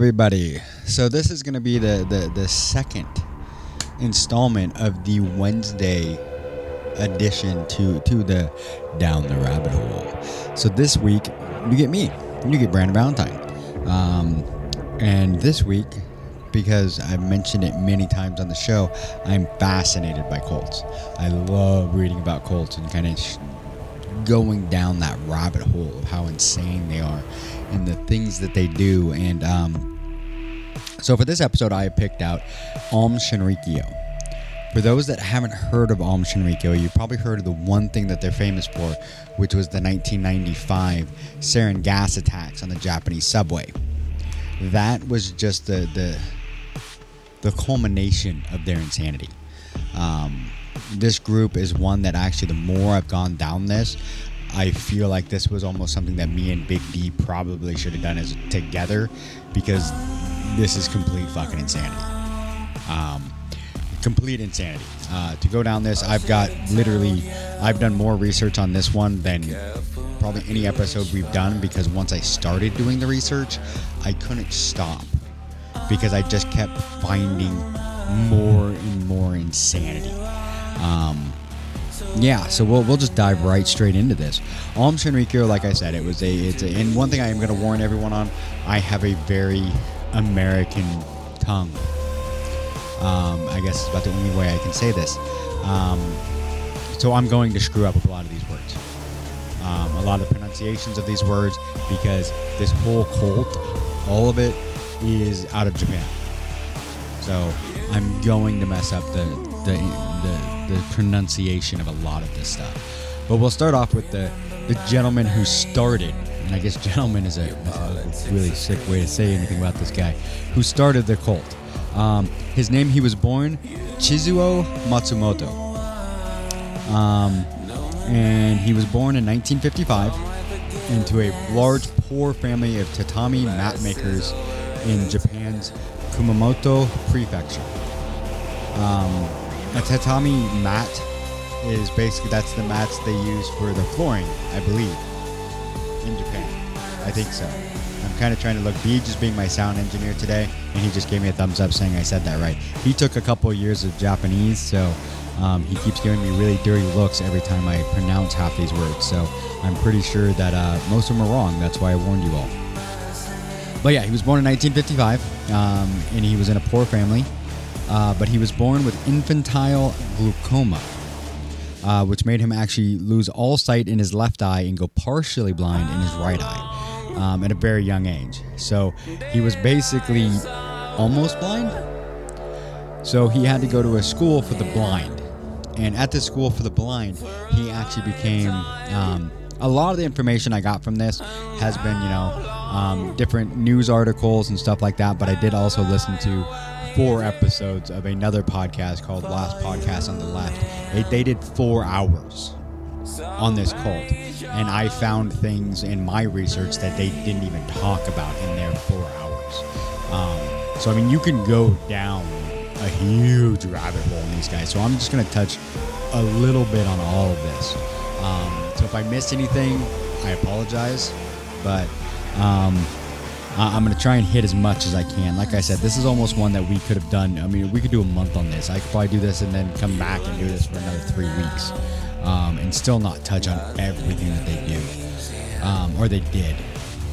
Everybody. So this is going to be the, the the second installment of the Wednesday addition to to the Down the Rabbit Hole. So this week you get me, you get Brandon Valentine, um, and this week because I've mentioned it many times on the show, I'm fascinated by Colts. I love reading about Colts and kind of going down that rabbit hole of how insane they are and the things that they do. And um, so for this episode, I picked out Aum Shinrikyo. For those that haven't heard of Aum Shinrikyo, you've probably heard of the one thing that they're famous for, which was the 1995 sarin gas attacks on the Japanese subway. That was just the the the culmination of their insanity. Um, this group is one that actually, the more I've gone down this, I feel like this was almost something that me and Big D probably should have done as together because this is complete fucking insanity. Um, complete insanity. Uh, to go down this, I've got literally, I've done more research on this one than probably any episode we've done because once I started doing the research, I couldn't stop because I just kept finding more and more insanity. Um, yeah, so we'll, we'll just dive right straight into this. Aum Shinrikyo, like I said, it was a it's a, and one thing I am going to warn everyone on, I have a very American tongue. Um, I guess it's about the only way I can say this. Um, so I'm going to screw up a lot of these words, um, a lot of the pronunciations of these words because this whole cult, all of it is out of Japan. So I'm going to mess up the the, the, the pronunciation of a lot of this stuff. But we'll start off with the, the gentleman who started, and I guess gentleman is a, is a really sick way to say anything about this guy, who started the cult. Um, his name, he was born Chizuo Matsumoto. Um, and he was born in 1955 into a large, poor family of tatami mat makers in Japan's Kumamoto Prefecture. Um, a tatami mat is basically that's the mats they use for the flooring, I believe, in Japan. I think so. I'm kind of trying to look. B just being my sound engineer today, and he just gave me a thumbs up saying I said that right. He took a couple of years of Japanese, so um, he keeps giving me really dirty looks every time I pronounce half these words. So I'm pretty sure that uh, most of them are wrong. That's why I warned you all. But yeah, he was born in 1955, um, and he was in a poor family. Uh, but he was born with infantile glaucoma, uh, which made him actually lose all sight in his left eye and go partially blind in his right eye um, at a very young age. So he was basically almost blind. So he had to go to a school for the blind. And at this school for the blind, he actually became. Um, a lot of the information I got from this has been, you know, um, different news articles and stuff like that. But I did also listen to four episodes of another podcast called Last Podcast on the Left. They, they did four hours on this cult, and I found things in my research that they didn't even talk about in their four hours. Um, so I mean, you can go down a huge rabbit hole in these guys. So I'm just gonna touch a little bit on all of this. Um, so if I missed anything, I apologize, but. Um, I'm going to try and hit as much as I can. Like I said, this is almost one that we could have done. I mean, we could do a month on this. I could probably do this and then come back and do this for another three weeks um, and still not touch on everything that they do um, or they did.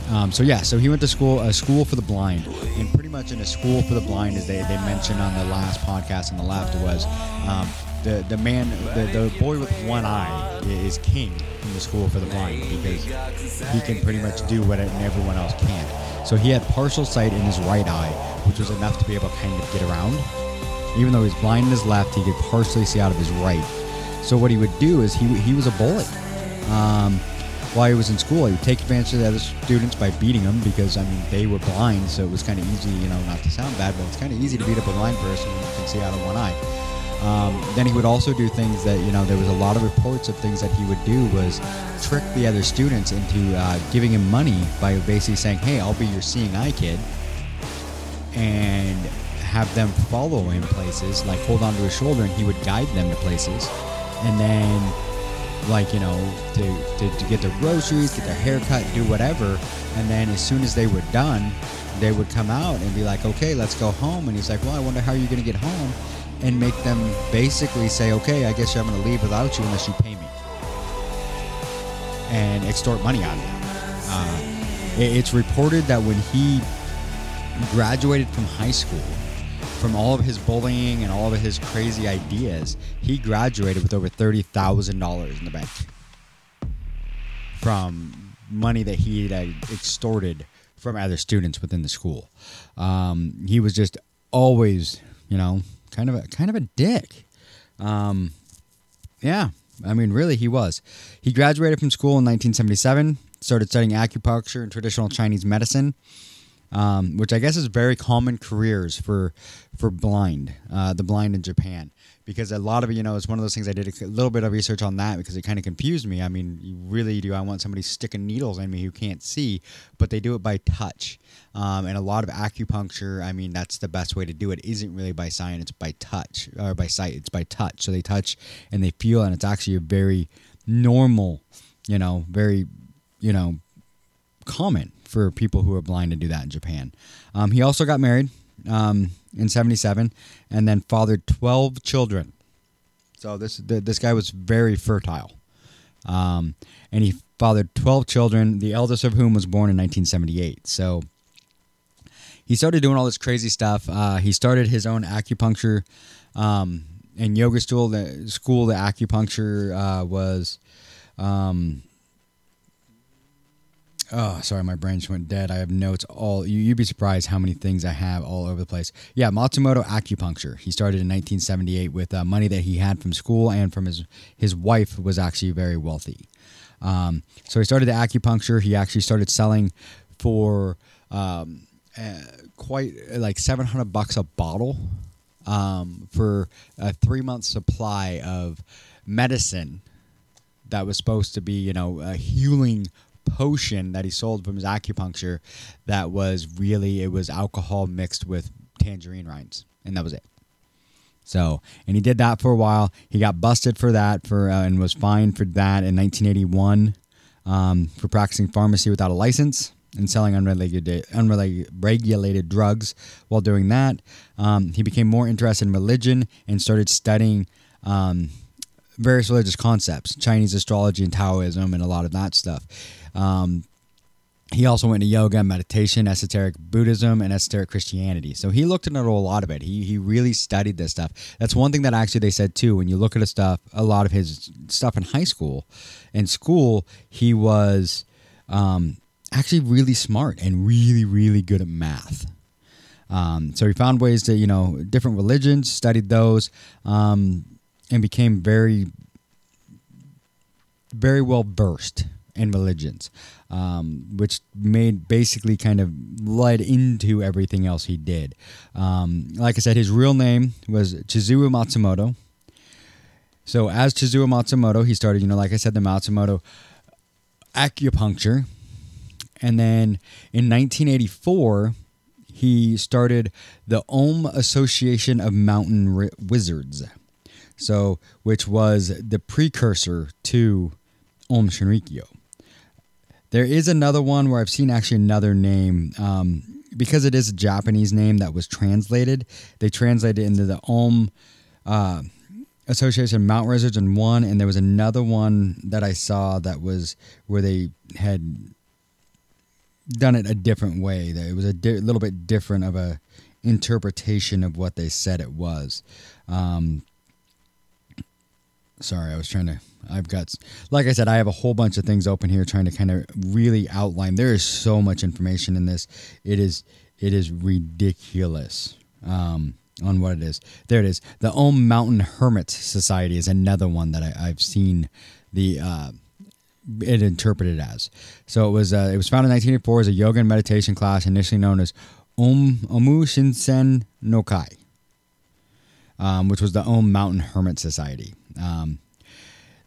Um, so yeah, so he went to school, a school for the blind, and pretty much in a school for the blind, as they, they mentioned on the last podcast on the left, was um, the the man, the, the boy with one eye is king in the school for the blind because he can pretty much do what everyone else can't. So he had partial sight in his right eye, which was enough to be able to kind of get around. Even though he's blind in his left, he could partially see out of his right. So what he would do is he, he was a bully. Um, while he was in school, he would take advantage of the other students by beating them because, I mean, they were blind, so it was kind of easy, you know, not to sound bad, but it's kind of easy to beat up a blind person who can see out of one eye. Um, then he would also do things that you know there was a lot of reports of things that he would do was trick the other students into uh, giving him money by basically saying, "Hey, I'll be your seeing eye kid," and have them follow him places, like hold onto his shoulder, and he would guide them to places, and then like you know to, to, to get their groceries get their hair cut do whatever. And then as soon as they were done they would come out and be like okay let's go home. And he's like well i wonder how you're going to get home and make them basically say okay i guess i'm going to leave without you unless you pay me and extort money out of them uh, it- it's reported that when he graduated from high school from all of his bullying and all of his crazy ideas, he graduated with over thirty thousand dollars in the bank from money that he had extorted from other students within the school. Um, he was just always, you know, kind of a kind of a dick. Um, yeah, I mean, really, he was. He graduated from school in 1977, started studying acupuncture and traditional Chinese medicine um, which I guess is very common careers for for blind, uh, the blind in Japan, because a lot of you know it's one of those things I did a little bit of research on that because it kind of confused me. I mean, really do I want somebody sticking needles in me who can't see, but they do it by touch, um, and a lot of acupuncture. I mean, that's the best way to do it. Isn't really by sight; it's by touch or by sight. It's by touch. So they touch and they feel, and it's actually a very normal, you know, very, you know, common for people who are blind to do that in Japan. Um, he also got married um, in '77 and then fathered 12 children. So this th- this guy was very fertile, um, and he fathered 12 children. The eldest of whom was born in 1978. So he started doing all this crazy stuff. Uh, he started his own acupuncture um, and yoga school. The school, the acupuncture uh, was. Um, Oh, sorry, my brain just went dead. I have notes all. You, you'd be surprised how many things I have all over the place. Yeah, Matsumoto Acupuncture. He started in 1978 with uh, money that he had from school and from his his wife was actually very wealthy. Um, so he started the acupuncture. He actually started selling for um, uh, quite like 700 bucks a bottle um, for a three month supply of medicine that was supposed to be, you know, a healing potion that he sold from his acupuncture that was really it was alcohol mixed with tangerine rinds and that was it. So and he did that for a while. He got busted for that for uh, and was fined for that in 1981 um, for practicing pharmacy without a license and selling unregulated, unregulated drugs while doing that um, he became more interested in religion and started studying um, various religious concepts, Chinese astrology and Taoism, and a lot of that stuff. Um, he also went to yoga, meditation, esoteric Buddhism, and esoteric Christianity. So he looked into a lot of it. He he really studied this stuff. That's one thing that actually they said too. When you look at his stuff, a lot of his stuff in high school, in school, he was um, actually really smart and really really good at math. Um, so he found ways to you know different religions, studied those. Um, and became very, very well versed in religions, um, which made basically kind of led into everything else he did. Um, like I said, his real name was Chizuo Matsumoto. So as Chizuo Matsumoto, he started, you know, like I said, the Matsumoto acupuncture, and then in 1984 he started the Om Association of Mountain Ri- Wizards so which was the precursor to Aum Shinrikyo. There is another one where I've seen actually another name um, because it is a Japanese name that was translated. They translated it into the Om uh, Association of Mount Wizards in one, and there was another one that I saw that was where they had done it a different way. That it was a di- little bit different of a interpretation of what they said it was. Um, sorry, I was trying to. I've got, like I said, I have a whole bunch of things open here, trying to kind of really outline. There is so much information in this. It is, it is ridiculous um, on what it is. There it is. The Om Mountain Hermits Society is another one that I, I've seen the. Uh, it interpreted as. So it was uh, it was founded in 1984 as a yoga and meditation class, initially known as Om Omu Shinsen no Kai, um, which was the Om Mountain Hermit Society. Um,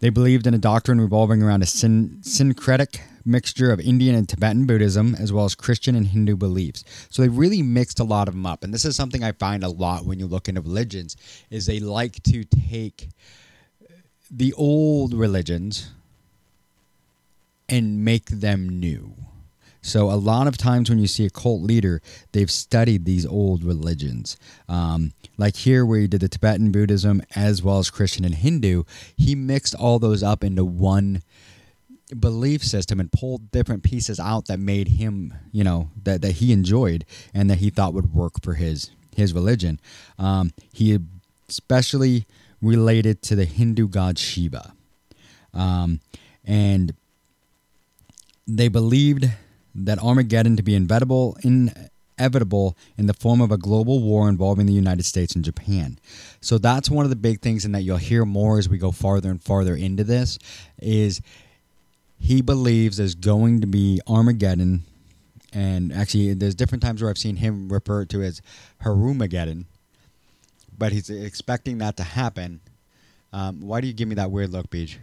they believed in a doctrine revolving around a syn- syncretic mixture of Indian and Tibetan Buddhism, as well as Christian and Hindu beliefs. So they really mixed a lot of them up, and this is something I find a lot when you look into religions: is they like to take the old religions and make them new. So a lot of times when you see a cult leader, they've studied these old religions. Um, like here, where he did the Tibetan Buddhism as well as Christian and Hindu, he mixed all those up into one belief system and pulled different pieces out that made him, you know, that, that he enjoyed and that he thought would work for his his religion. Um, he especially related to the Hindu god Shiva, um, and they believed that Armageddon to be inevitable, inevitable in the form of a global war involving the United States and Japan. So that's one of the big things, and that you'll hear more as we go farther and farther into this. Is he believes there's going to be Armageddon, and actually, there's different times where I've seen him refer to as Harumageddon, but he's expecting that to happen. Um, why do you give me that weird look, Beach?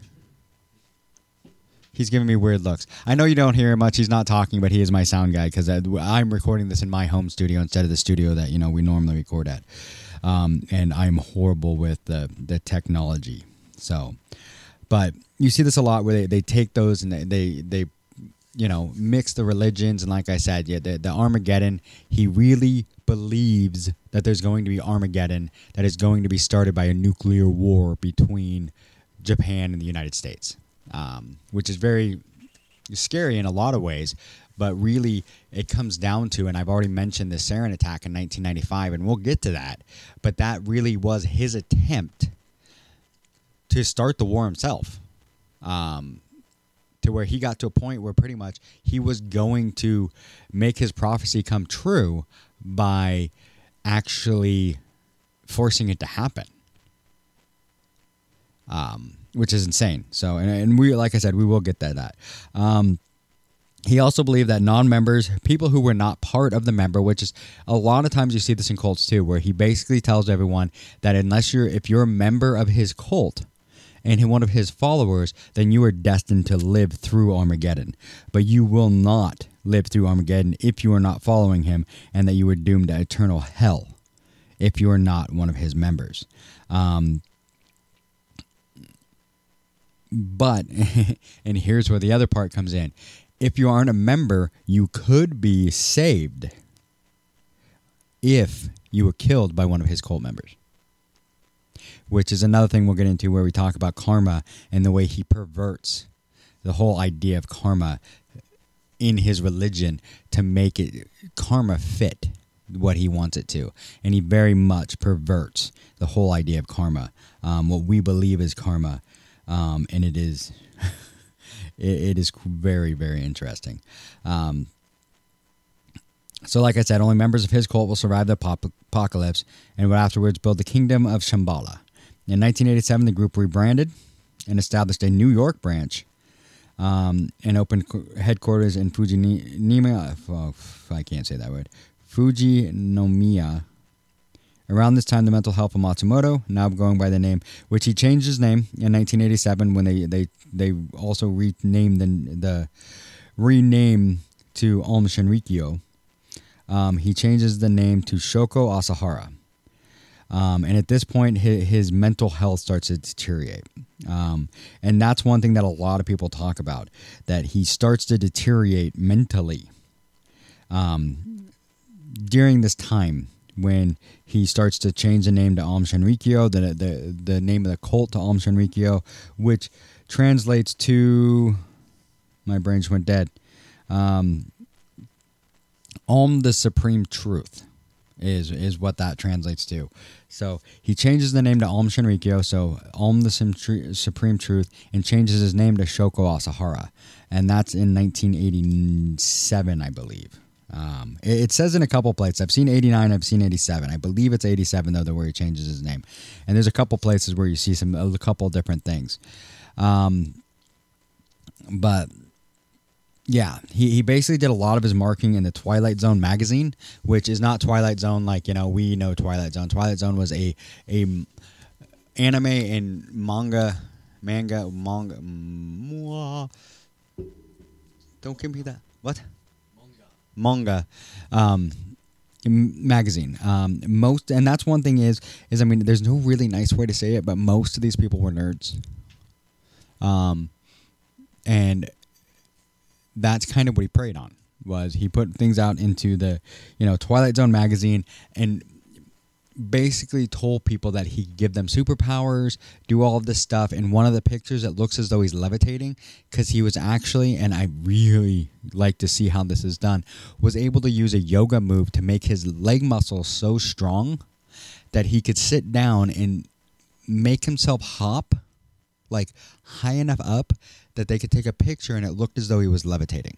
He's giving me weird looks. I know you don't hear him much. He's not talking, but he is my sound guy because I'm recording this in my home studio instead of the studio that you know we normally record at. Um, and I'm horrible with the the technology. So, but you see this a lot where they, they take those and they, they, they you know mix the religions and like I said, yeah, the, the Armageddon. He really believes that there's going to be Armageddon that is going to be started by a nuclear war between Japan and the United States um, which is very scary in a lot of ways. But really, it comes down to, and I've already mentioned the sarin attack in 1995, and we'll get to that. But that really was his attempt to start the war himself. Um, to where he got to a point where pretty much he was going to make his prophecy come true by actually forcing it to happen. Um, which is insane. So, and, and we, like I said, we will get that. that. Um, he also believed that non-members, people who were not part of the member, which is a lot of times you see this in cults too, where he basically tells everyone that unless you're, if you're a member of his cult, and one of his followers, then you are destined to live through Armageddon. But you will not live through Armageddon if you are not following him, and that you are doomed to eternal hell if you are not one of his members. Um, but, and here's where the other part comes in if you aren't a member, you could be saved if you were killed by one of his cult members. Which is another thing we'll get into where we talk about karma and the way he perverts the whole idea of karma in his religion to make it karma fit what he wants it to. And he very much perverts the whole idea of karma, um, what we believe is karma, um, and it is it, it is very very interesting. Um, so, like I said, only members of his cult will survive the apocalypse and would afterwards build the kingdom of Shambhala. In 1987, the group rebranded and established a New York branch um, and opened headquarters in Fujinomiya. Oh, I can't say that word. Fujinomiya, Around this time, the mental health of Matsumoto, now going by the name, which he changed his name in 1987 when they they they also renamed the the rename to Aum Shinrikyo. Um, he changes the name to Shoko Asahara. Um, and at this point, his, his, mental health starts to deteriorate. Um, and that's one thing that a lot of people talk about that he starts to deteriorate mentally um, during this time when he starts to change the name to Aum Shinrikyo, the, the, the name of the cult to Aum Shinrikyo, which translates to. My brains went dead. Um, Om the Supreme Truth is is what that translates to. So he changes the name to Aum Shinrikyo, so Om the Supreme Truth, and changes his name to Shoko Asahara, and that's in 1987, I believe. Um, it, it, says in a couple places. I've seen 89. I've seen 87. I believe it's 87 though, where he changes his name. And there's a couple places where you see some a couple different things. Um, but yeah, he, he basically did a lot of his marketing in the Twilight Zone magazine, which is not Twilight Zone like you know we know Twilight Zone. Twilight Zone was a a anime and manga manga manga. Don't give me that. What? Manga um, magazine. Um, most, and that's one thing is is I mean, there's no really nice way to say it, but most of these people were nerds. Um, and that's kind of what he preyed on was he put things out into the you know twilight zone magazine and basically told people that he give them superpowers do all of this stuff and one of the pictures it looks as though he's levitating because he was actually and i really like to see how this is done was able to use a yoga move to make his leg muscles so strong that he could sit down and make himself hop like high enough up that they could take a picture and it looked as though he was levitating.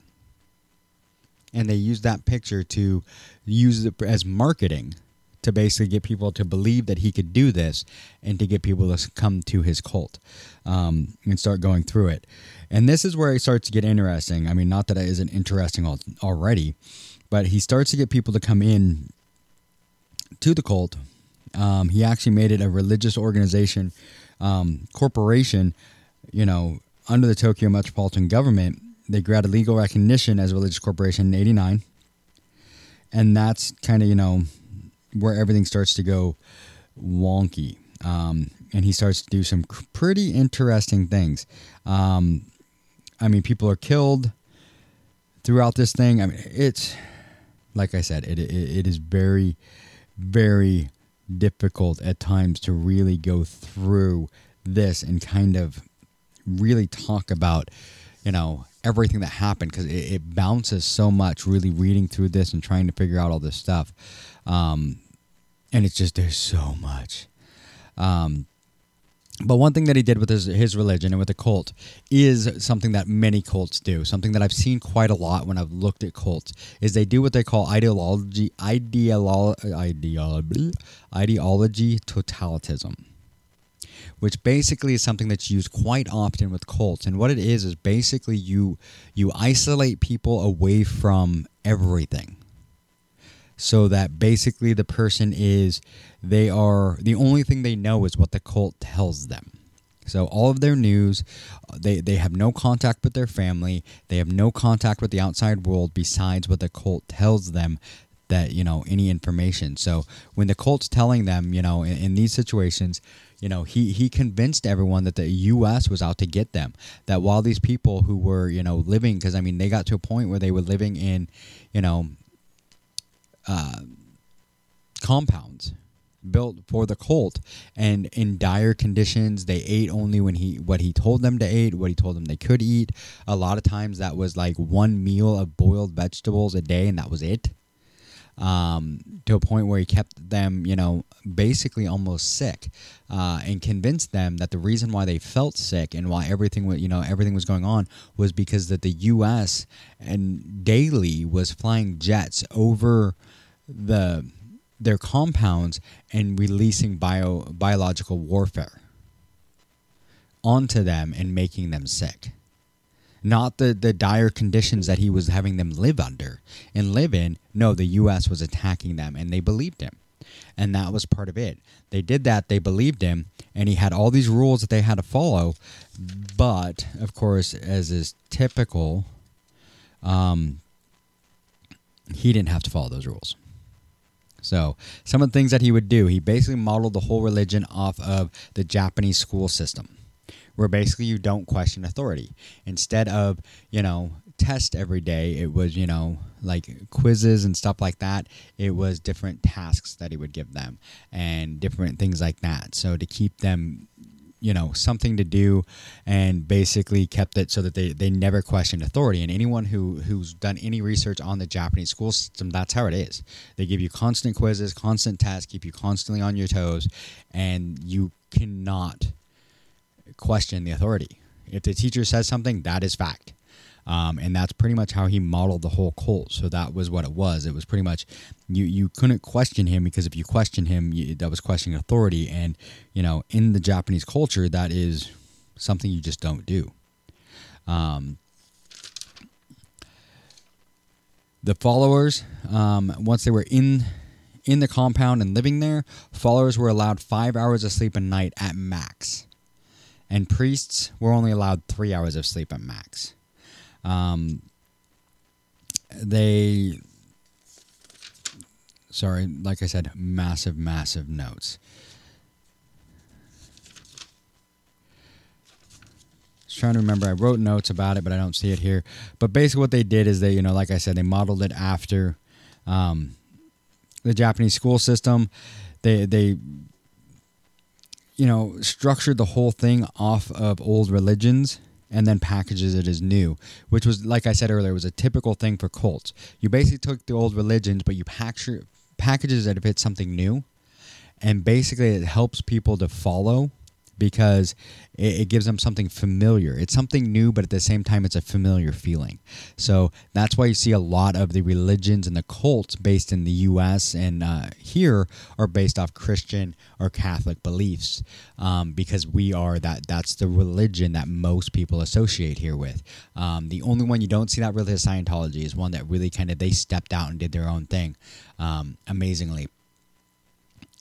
And they used that picture to use it as marketing to basically get people to believe that he could do this and to get people to come to his cult um, and start going through it. And this is where it starts to get interesting. I mean, not that it isn't interesting already, but he starts to get people to come in to the cult. Um, he actually made it a religious organization, um, corporation, you know, under the Tokyo Metropolitan Government, they granted legal recognition as a religious corporation in 89. And that's kind of, you know, where everything starts to go wonky. Um, and he starts to do some pretty interesting things. Um, I mean, people are killed throughout this thing. I mean, it's like I said, it, it, it is very, very difficult at times to really go through this and kind of really talk about, you know, everything that happened because it, it, bounces so much really reading through this and trying to figure out all this stuff. Um, and it's just, there's so much. Um, but one thing that he did with his, his religion and with the cult is something that many cults do. Something that I've seen quite a lot when I've looked at cults is they do what they call ideology ideolo- ideology ideology totalitism which basically is something that's used quite often with cults. And what it is is basically you you isolate people away from everything. So that basically the person is they are the only thing they know is what the cult tells them. So all of their news, they they have no contact with their family. They have no contact with the outside world besides what the cult tells them that you know any information. So when the cult's telling them, you know, in, in these situations, you know he he convinced everyone that the US was out to get them that while these people who were you know living because I mean they got to a point where they were living in you know uh, compounds built for the cult and in dire conditions they ate only when he what he told them to eat what he told them they could eat a lot of times that was like one meal of boiled vegetables a day and that was it um, to a point where he kept them, you know, basically almost sick, uh, and convinced them that the reason why they felt sick and why everything was, you know, everything was going on was because that the U.S. and daily was flying jets over the their compounds and releasing bio biological warfare onto them and making them sick not the, the dire conditions that he was having them live under and live in. No, the U.S. was attacking them, and they believed him. And that was part of it. They did that, they believed him, and he had all these rules that they had to follow. But, of course, as is typical, um, he didn't have to follow those rules. So, some of the things that he would do, he basically modeled the whole religion off of the Japanese school system where basically you don't question authority. Instead of, you know, test every day, it was, you know, like quizzes and stuff like that. It was different tasks that he would give them and different things like that. So to keep them you know something to do and basically kept it so that they, they never questioned authority and anyone who who's done any research on the japanese school system that's how it is they give you constant quizzes constant tests keep you constantly on your toes and you cannot question the authority. If the teacher says something, that is fact. Um, and that's pretty much how he modeled the whole cult. So that was what it was. It was pretty much you you couldn't question him because if you question him, you, that was questioning authority. And you know, in the Japanese culture, that is something you just don't do. Um, the followers, um, once they were in in the compound and living there, followers were allowed five hours of sleep a night at max and priests were only allowed three hours of sleep at max. Um, they, sorry, like I said, massive, massive notes. Just trying to remember. I wrote notes about it, but I don't see it here. But basically, what they did is they, you know, like I said, they modeled it after um, the Japanese school system. They they you know structured the whole thing off of old religions and then packages it as new, which was like I said earlier, was a typical thing for cults. You basically took the old religions, but you packages that if it's something new, and basically it helps people to follow because it, it, gives them something familiar. It's something new, but at the same time, it's a familiar feeling. So that's why you see a lot of the religions and the cults based in the U.S. and uh, here are based off Christian or Catholic beliefs, um, because we are that. That's the religion that most people associate here with. Um, the only one you don't see that really is Scientology. Is one that really kind of they stepped out and did their own thing, um, amazingly.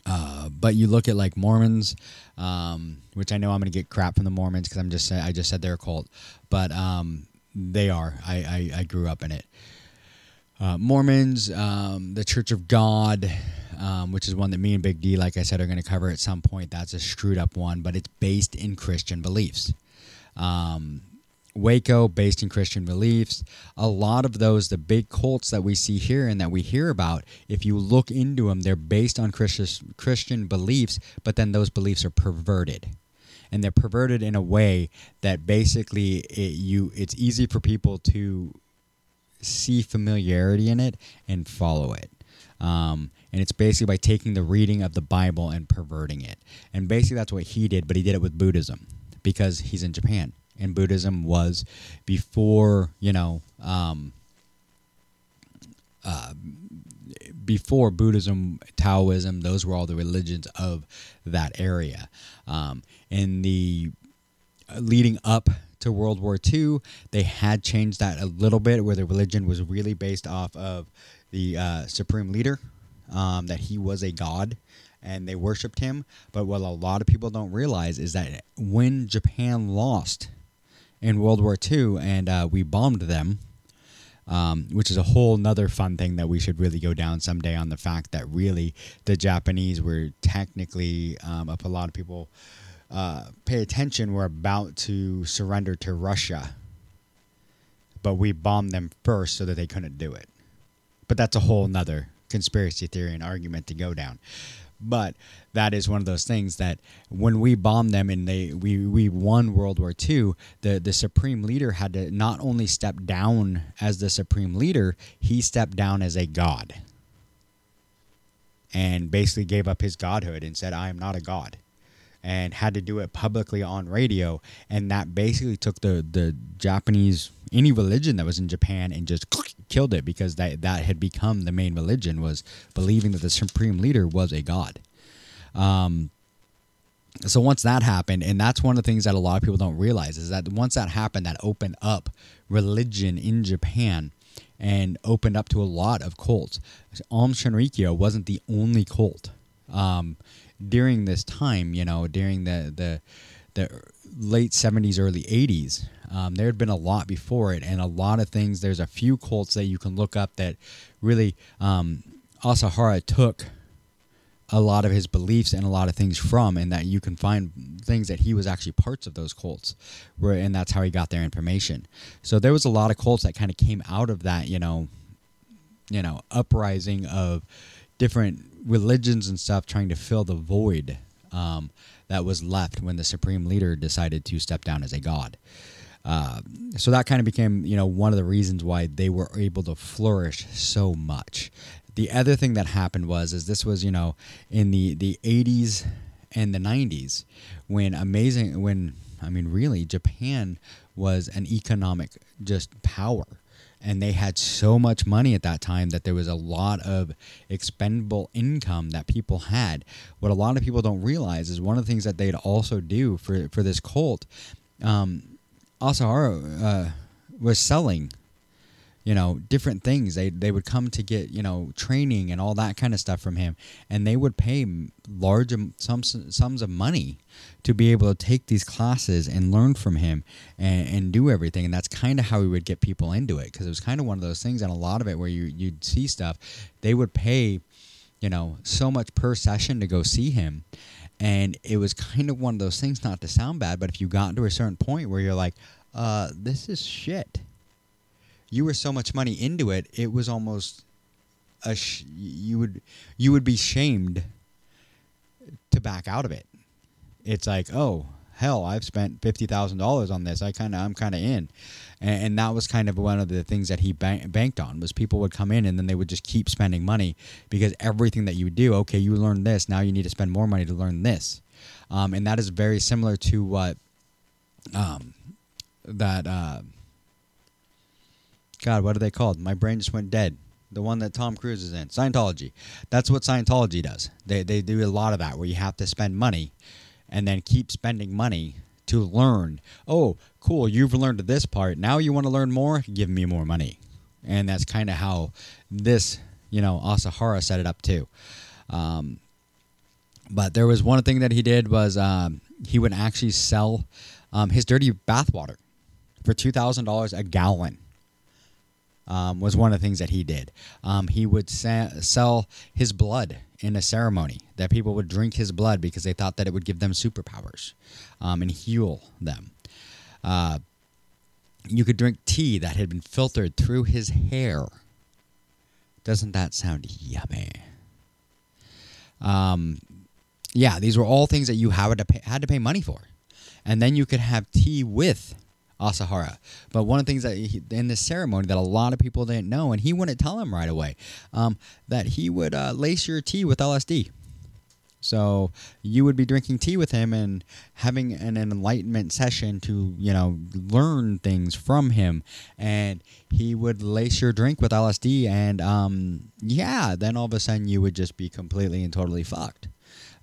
Uh, but you look at like Mormons, um, which I know I'm going to get crap from the Mormons because I'm just I just said they're a cult, but um, they are. I, I, I grew up in it. Uh, Mormons, um, the Church of God, um, which is one that me and Big D, like I said, are going to cover at some point. That's a screwed up one, but it's based in Christian beliefs. Um, Waco, based in Christian beliefs. A lot of those, the big cults that we see here and that we hear about, if you look into them, they're based on Christian Christian beliefs, but then those beliefs are perverted, and they're perverted in a way that basically it, you it's easy for people to see familiarity in it and follow it. Um, and it's basically by taking the reading of the Bible and perverting it. And basically, that's what he did, but he did it with Buddhism because he's in Japan in Buddhism was before you know um, uh, before Buddhism, Taoism, those were all the religions of that area. Um, in the uh, leading up to World War II, they had changed that a little bit, where the religion was really based off of the uh, supreme leader, um, that he was a god and they worshipped him. But what a lot of people don't realize is that when Japan lost in World War II, and uh, we bombed them. Um, which is a whole nother fun thing that we should really go down someday on the fact that really the Japanese were technically, um, a lot of people uh, pay attention, were about to surrender to Russia, but we bombed them first so that they couldn't do it. But that's a whole nother conspiracy theory and argument to go down. But that is one of those things that when we bombed them and they we, we won World War II, the, the supreme leader had to not only step down as the supreme leader, he stepped down as a god. And basically gave up his godhood and said, I am not a god. And had to do it publicly on radio. And that basically took the, the Japanese any religion that was in Japan and just killed it because that that had become the main religion was believing that the supreme leader was a god. Um, so once that happened, and that's one of the things that a lot of people don't realize is that once that happened, that opened up religion in Japan and opened up to a lot of cults. Aum Shinrikyo wasn't the only cult um, during this time. You know, during the the the late 70s, early 80s. Um, there had been a lot before it, and a lot of things. There's a few cults that you can look up that really um, Asahara took a lot of his beliefs and a lot of things from, and that you can find things that he was actually parts of those cults, where and that's how he got their information. So there was a lot of cults that kind of came out of that, you know, you know, uprising of different religions and stuff, trying to fill the void um, that was left when the supreme leader decided to step down as a god. Uh, so that kind of became, you know, one of the reasons why they were able to flourish so much. The other thing that happened was, is this was, you know, in the the 80s and the 90s when amazing, when I mean, really, Japan was an economic just power and they had so much money at that time that there was a lot of expendable income that people had. What a lot of people don't realize is one of the things that they'd also do for for this cult. Um, Asahara uh, was selling you know different things. They they would come to get you know training and all that kind of stuff from him. And they would pay large sums sums of money to be able to take these classes and learn from him and, and do everything. And that's kind of how we would get people into it. Because it was kind of one of those things and a lot of it where you you'd see stuff. They would pay you know so much per session to go see him And it was kind of one of those things, not to sound bad, but if you got to a certain point where you're like, uh, this is shit. You were so much money into it, it was almost a sh- you would you would be shamed to back out of it. It's like, oh, hell, I've spent fifty thousand dollars on this. I kind of, I'm kind of in, and, and, that was kind of one of the things that he bank, banked on was people would come in and then they would just keep spending money because everything that you do, okay, you learn this, now you need to spend more money to learn this, um, and that is very similar to what, um, that, uh, God, what are they called? My brain just went dead the one that Tom Cruise is in, Scientology. That's what Scientology does. They they do a lot of that where you have to spend money and then keep spending money to learn. Oh, cool, you've learned this part. Now you want to learn more? Give me more money. And that's kind of how this, you know, Asahara set it up too. Um, but there was one thing that he did was um, he would actually sell um, his dirty bathwater for two thousand dollars a gallon. Um, was one of the things that he did. Um, he would sa- sell his blood in a ceremony that people would drink his blood because they thought that it would give them superpowers um, and heal them. Uh, you could drink tea that had been filtered through his hair. Doesn't that sound yummy? Um, yeah, these were all things that you had to pay, had to pay money for, and then you could have tea with Asahara. But one of the things that he, in this ceremony that a lot of people didn't know, and he wouldn't tell him right away, um, that he would uh, lace your tea with LSD. So you would be drinking tea with him and having an, enlightenment session to, you know, learn things from him. And he would lace your drink with LSD, and um, yeah, then all of a sudden you would just be completely and totally fucked.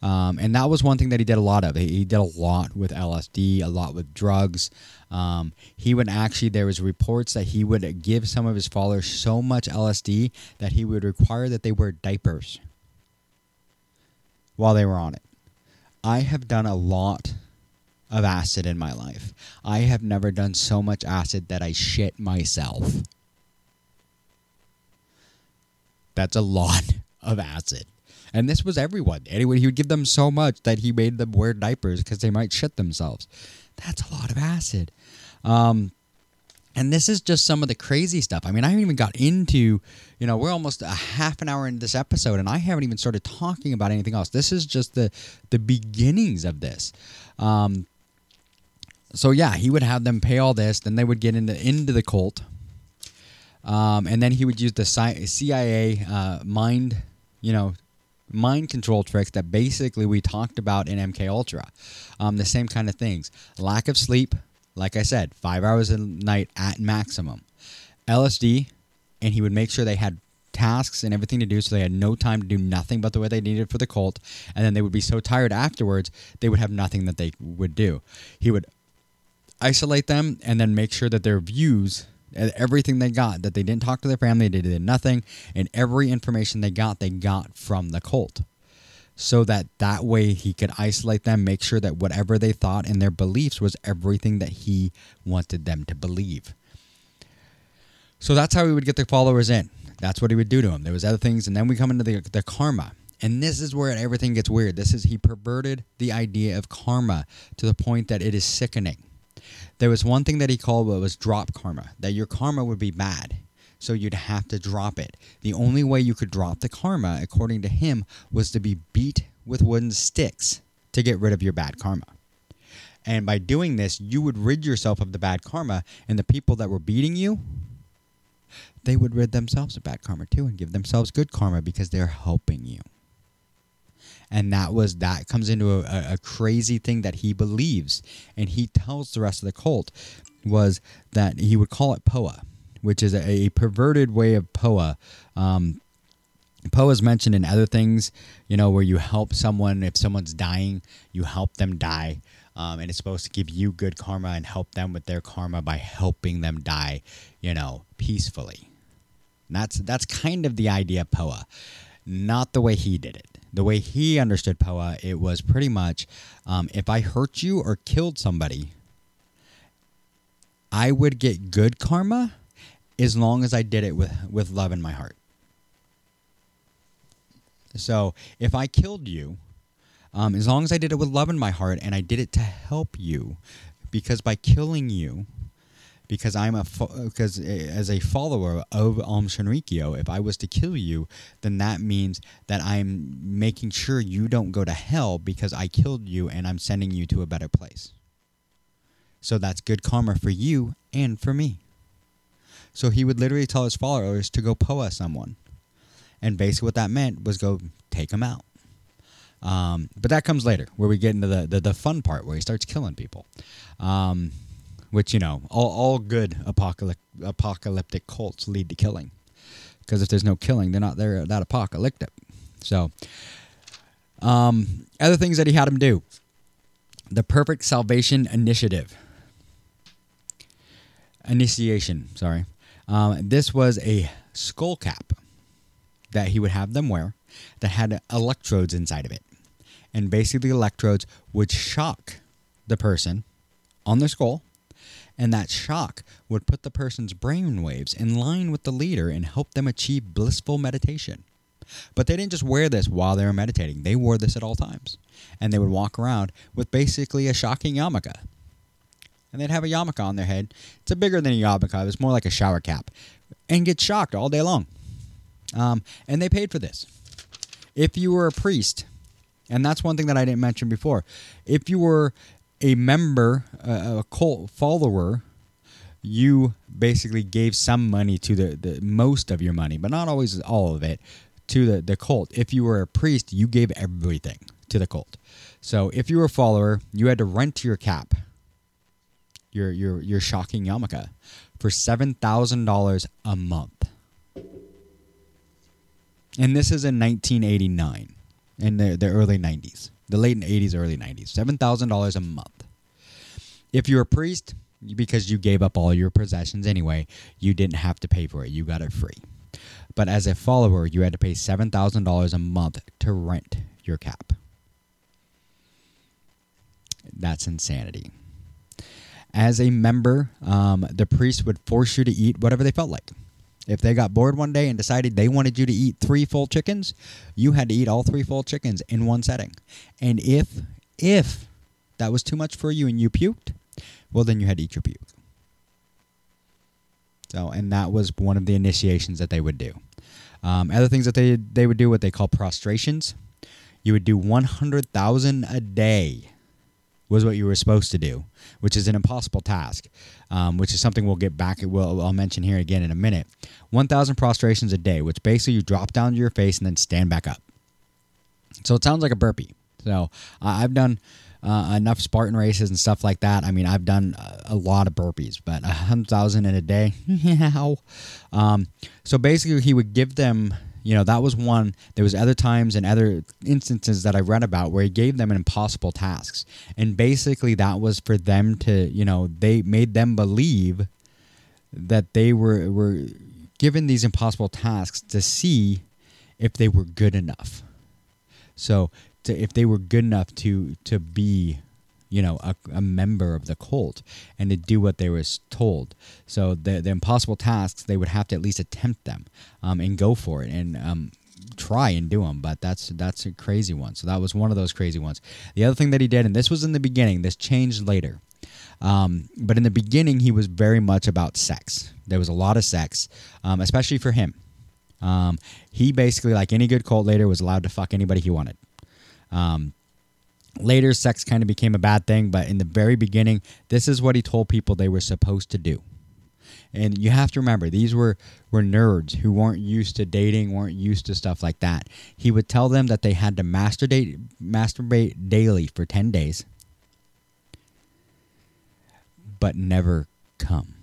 Um, and that was one thing that he did a lot of. He, he did a lot with LSD, a lot with drugs. Um, he would actually, there was reports that he would give some of his followers so much LSD that he would require that they wear diapers while they were on it. I have done a lot of acid in my life. I have never done so much acid that I shit myself. That's a lot of acid. And this was everyone. Anyway, he would give them so much that he made them wear diapers because they might shit themselves. That's a lot of acid. Um, and this is just some of the crazy stuff. I mean, I haven't even got into, you know, we're almost a half an hour into this episode, and I haven't even started talking about anything else. This is just the the beginnings of this. Um, so yeah, he would have them pay all this, then they would get into into the cult, um, and then he would use the CIA uh, mind, you know, mind control tricks that basically we talked about in MK Ultra. Um, the same kind of things: lack of sleep, like I said, five hours a night at maximum. LSD, and he would make sure they had tasks and everything to do so they had no time to do nothing but the way they needed for the cult. And then they would be so tired afterwards they would have nothing that they would do. He would isolate them and then make sure that their views everything they got that they didn't talk to their family they did nothing and every information they got they got from the cult so that that way he could isolate them, make sure that whatever they thought and their beliefs was everything that he wanted them to believe. So that's how he would get the followers in. That's what he would do to them. There was other things, and then we come into the, the karma. And this is where everything gets weird. This is he perverted the idea of karma to the point that it is sickening. There was one thing that he called what was drop karma, that your karma would be bad so you'd have to drop it. The only way you could drop the karma, according to him, was to be beat with wooden sticks to get rid of your bad karma. And by doing this, you would rid yourself of the bad karma, and the people that were beating you, they would rid themselves of bad karma too and give themselves good karma because they're helping you. And that was that comes into a, a crazy thing that he believes, and he tells the rest of the cult was that he would call it POA which is a, a perverted way of POA. Um, POA is mentioned in other things, you know, where you help someone if someone's dying, you help them die. Um, and it's supposed to give you good karma and help them with their karma by helping them die, you know, peacefully. And that's that's kind of the idea of POA, not the way he did it. The way he understood POA, it was pretty much um, if I hurt you or killed somebody, I would get good karma as long as I did it with, with love in my heart. So if I killed you, Um, as long as I did it with love in my heart and I did it to help you, because by killing you, because I'm a because as a follower of Aum Shinrikyo, if I was to kill you, then that means that I'm making sure you don't go to hell because I killed you and I'm sending you to a better place. So that's good karma for you and for me. So he would literally tell his followers to go poa someone. And basically what that meant was go take them out. Um, but that comes later, where we get into the, the, the fun part, where he starts killing people. Um, which, you know, all, all good apocalyptic, apocalyptic cults lead to killing. Because if there's no killing, they're not there that apocalyptic. So, um, other things that he had him do the Perfect Salvation Initiative. Initiation, sorry. Um, this was a skull cap that he would have them wear that had electrodes inside of it. And basically, the electrodes would shock the person on their skull, and that shock would put the person's brain waves in line with the leader and help them achieve blissful meditation. But they didn't just wear this while they were meditating, they wore this at all times. And they would walk around with basically a shocking yarmulke and they'd have a yarmulke on their head. It's a bigger than a yarmulke. It's more like a shower cap, and get shocked all day long. Um, and they paid for this. If you were a priest, and that's one thing that I didn't mention before, if you were a member, uh, a cult follower, you basically gave some money to the, the most of your money, but not always all of it, to the, the cult. If you were a priest, you gave everything to the cult. So if you were a follower, you had to rent your cap your your your shocking yarmulke for seven thousand dollars a month. And this is in 1989, in the, the early 90s, the late 80s, early 90s. Seven thousand dollars a month. If you're a priest, because you gave up all your possessions anyway, you didn't have to pay for it. You got it free. But as a follower, you had to pay seven thousand dollars a month to rent your cap. That's insanity as a member, um, the priest would force you to eat whatever they felt like. If they got bored one day and decided they wanted you to eat three full chickens, you had to eat all three full chickens in one setting. And if if that was too much for you and you puked, well then you had to eat your puke. So, and that was one of the initiations that they would do. Um, other things that they they would do what they call prostrations. You would do 100,000 a day was what you were supposed to do, which is an impossible task, um, which is something we'll get back. We'll, I'll mention here again in a minute. 1,000 prostrations a day, which basically you drop down to your face and then stand back up. So it sounds like a burpee. So uh, I've done uh, enough Spartan races and stuff like that. I mean, I've done a, lot of burpees, but a hundred thousand in a day? Um, so basically, he would give them you know that was one there was other times and other instances that i read about where he gave them impossible tasks. And basically that was for them to you know they made them believe that they were were given these impossible tasks to see if they were good enough. So to, if they were good enough to to be you know a, a, member of the cult and to do what they were told. So the, the impossible tasks they would have to at least attempt them um, and go for it and um, try and do them but that's that's a crazy one. So that was one of those crazy ones. The other thing that he did and this was in the beginning this changed later um, but in the beginning he was very much about sex. There was a lot of sex um, especially for him. Um, he basically like any good cult leader was allowed to fuck anybody he wanted. Um, Later, sex kind of became a bad thing, but in the very beginning, this is what he told people they were supposed to do. And you have to remember, these were, were nerds who weren't used to dating, weren't used to stuff like that. He would tell them that they had to masturbate, masturbate daily for 10 days, but never come.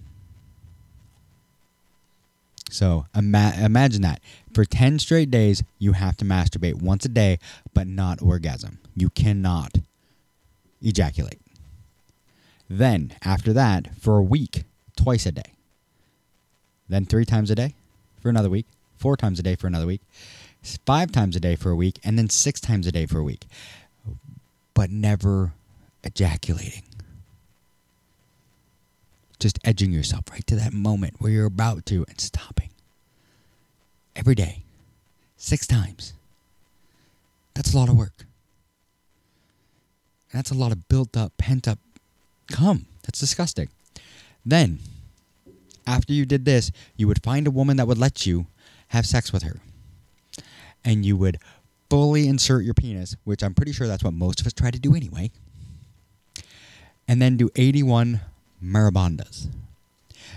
So ima- imagine that. For 10 straight days, you have to masturbate once a day, but not orgasm. You cannot ejaculate. Then, after that, for a week, twice a day. Then three times a day for another week, four times a day for another week, five times a day for a week, and then six times a day for a week. But never ejaculating just edging yourself right to that moment where you're about to and stopping. Every day, six times. That's a lot of work. That's a lot of built up, pent up cum. That's disgusting. Then, after you did this, you would find a woman that would let you have sex with her. And you would fully insert your penis, which I'm pretty sure that's what most of us try to do anyway. And then do 81 maribandas.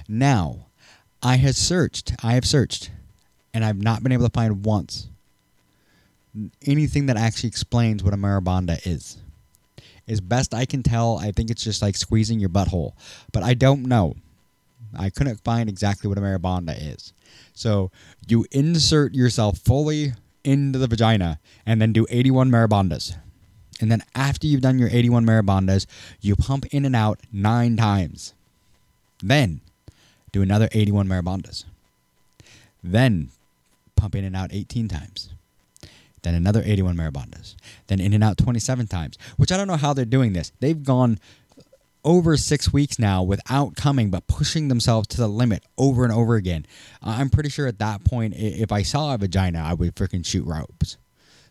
Now, I have searched, I have searched, and I've not been able to find once anything that actually explains what a maribanda is. As best I can tell, I think it's just like squeezing your butthole. But I don't know. I couldn't find exactly what a maribanda is. So you insert yourself fully into the vagina and then do 81 maribandas. And then after you've done your 81 maribandas, you pump in and out nine times. Then do another 81 maribandas. Then pump in and out 18 times then another 81 Maribandas, then in and out 27 times, which I don't know how they're doing this. They've gone over six weeks now without coming, but pushing themselves to the limit over and over again. I'm pretty sure at that point, if I saw a vagina, I would freaking shoot ropes.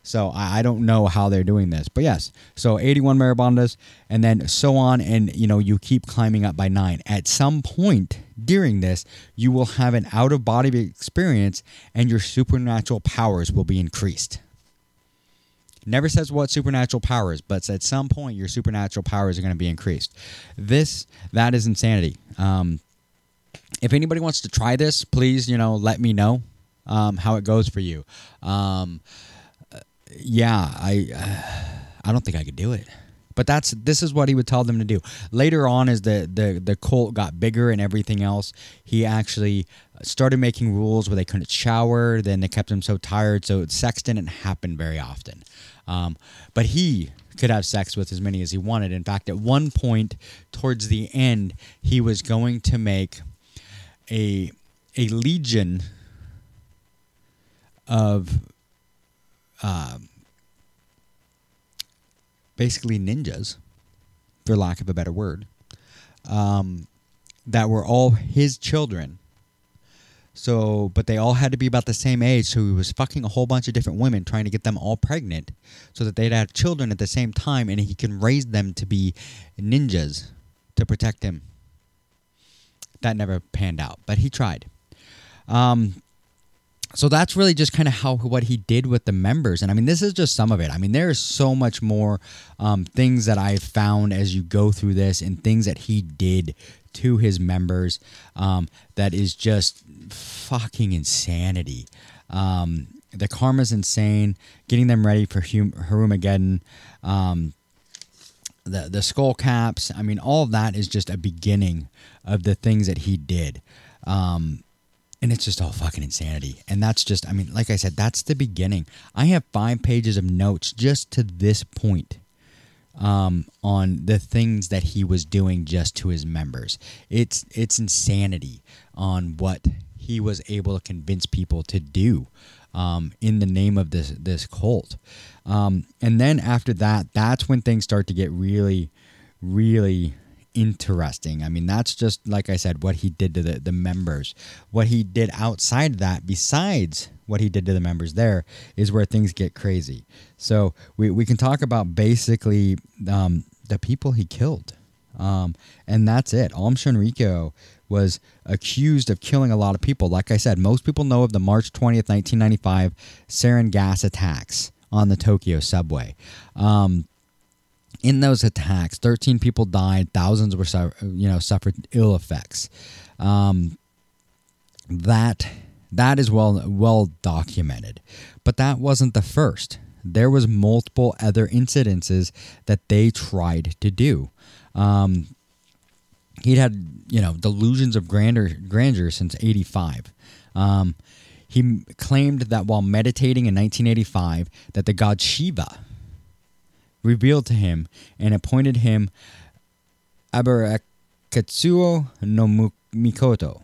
So I don't know how they're doing this, but yes. So 81 Maribandas, and then so on, and you know you keep climbing up by nine. At some point during this, you will have an out of body experience, and your supernatural powers will be increased. Never says what supernatural powers, but at some point your supernatural powers are going to be increased. This that is insanity. Um, if anybody wants to try this, please you know let me know um, how it goes for you. Um, yeah, I uh, I don't think I could do it. But that's this is what he would tell them to do. Later on, as the the the cult got bigger and everything else, he actually started making rules where they couldn't shower. Then they kept them so tired, so sex didn't happen very often. Um, but he could have sex with as many as he wanted. In fact, at one point towards the end, he was going to make a a legion of uh, basically ninjas, for lack of a better word, um, that were all his children so, but they all had to be about the same age. So he was fucking a whole bunch of different women, trying to get them all pregnant, so that they'd have children at the same time, and he can raise them to be ninjas to protect him. That never panned out, but he tried. Um, so that's really just kind of how what he did with the members and i mean this is just some of it i mean there's so much more um, things that i found as you go through this and things that he did to his members um, that is just fucking insanity. Um, the karma's insane. Getting them ready for hum- Harumageddon. Um, the the skull caps. I mean, all of that is just a beginning of the things that he did. Um, and it's just all fucking insanity. And that's just, I mean, like I said, that's the beginning. I have five pages of notes just to this point um, on the things that he was doing just to his members. It's it's insanity on what he was able to convince people to do um, in the name of this this cult. Um, and then after that, that's when things start to get really, really interesting. I mean, that's just like I said, what he did to the, the members. What he did outside that, besides what he did to the members there, is where things get crazy. So we, we can talk about basically um, the people he killed. Um, and that's it. Aum Shinrikyo was accused of killing a lot of people. Like I said, most people know of the March 20th, 1995 sarin gas attacks on the Tokyo subway. Um, in those attacks, 13 people died, thousands were you know suffered ill effects. Um, that that is well well documented, but that wasn't the first. There was multiple other incidences that they tried to do. Um, he'd had you know delusions of grandeur grandeur since 85 um, he claimed that while meditating in 1985 that the god shiva revealed to him and appointed him aberakatsuo no mikoto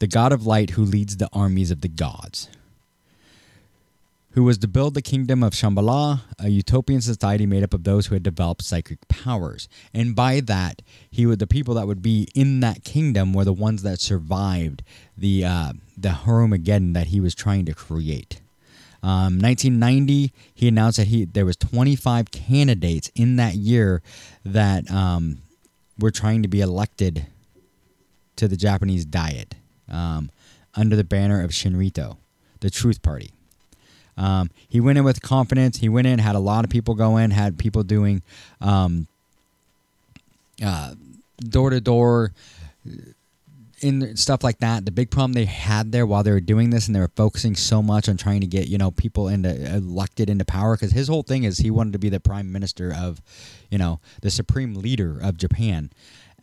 the god of light who leads the armies of the gods who was to build the kingdom of Shambhala, a utopian society made up of those who had developed psychic powers. And by that, he would the people that would be in that kingdom were the ones that survived the uh, the Harumageddon that he was trying to create. Um, 1990, he announced that he there was 25 candidates in that year that um, were trying to be elected to the Japanese Diet um, under the banner of Shinrito, the Truth Party. Um, he went in with confidence. He went in, had a lot of people go in, had people doing door to door in stuff like that. The big problem they had there while they were doing this, and they were focusing so much on trying to get you know people into elected into power, because his whole thing is he wanted to be the prime minister of, you know, the supreme leader of Japan.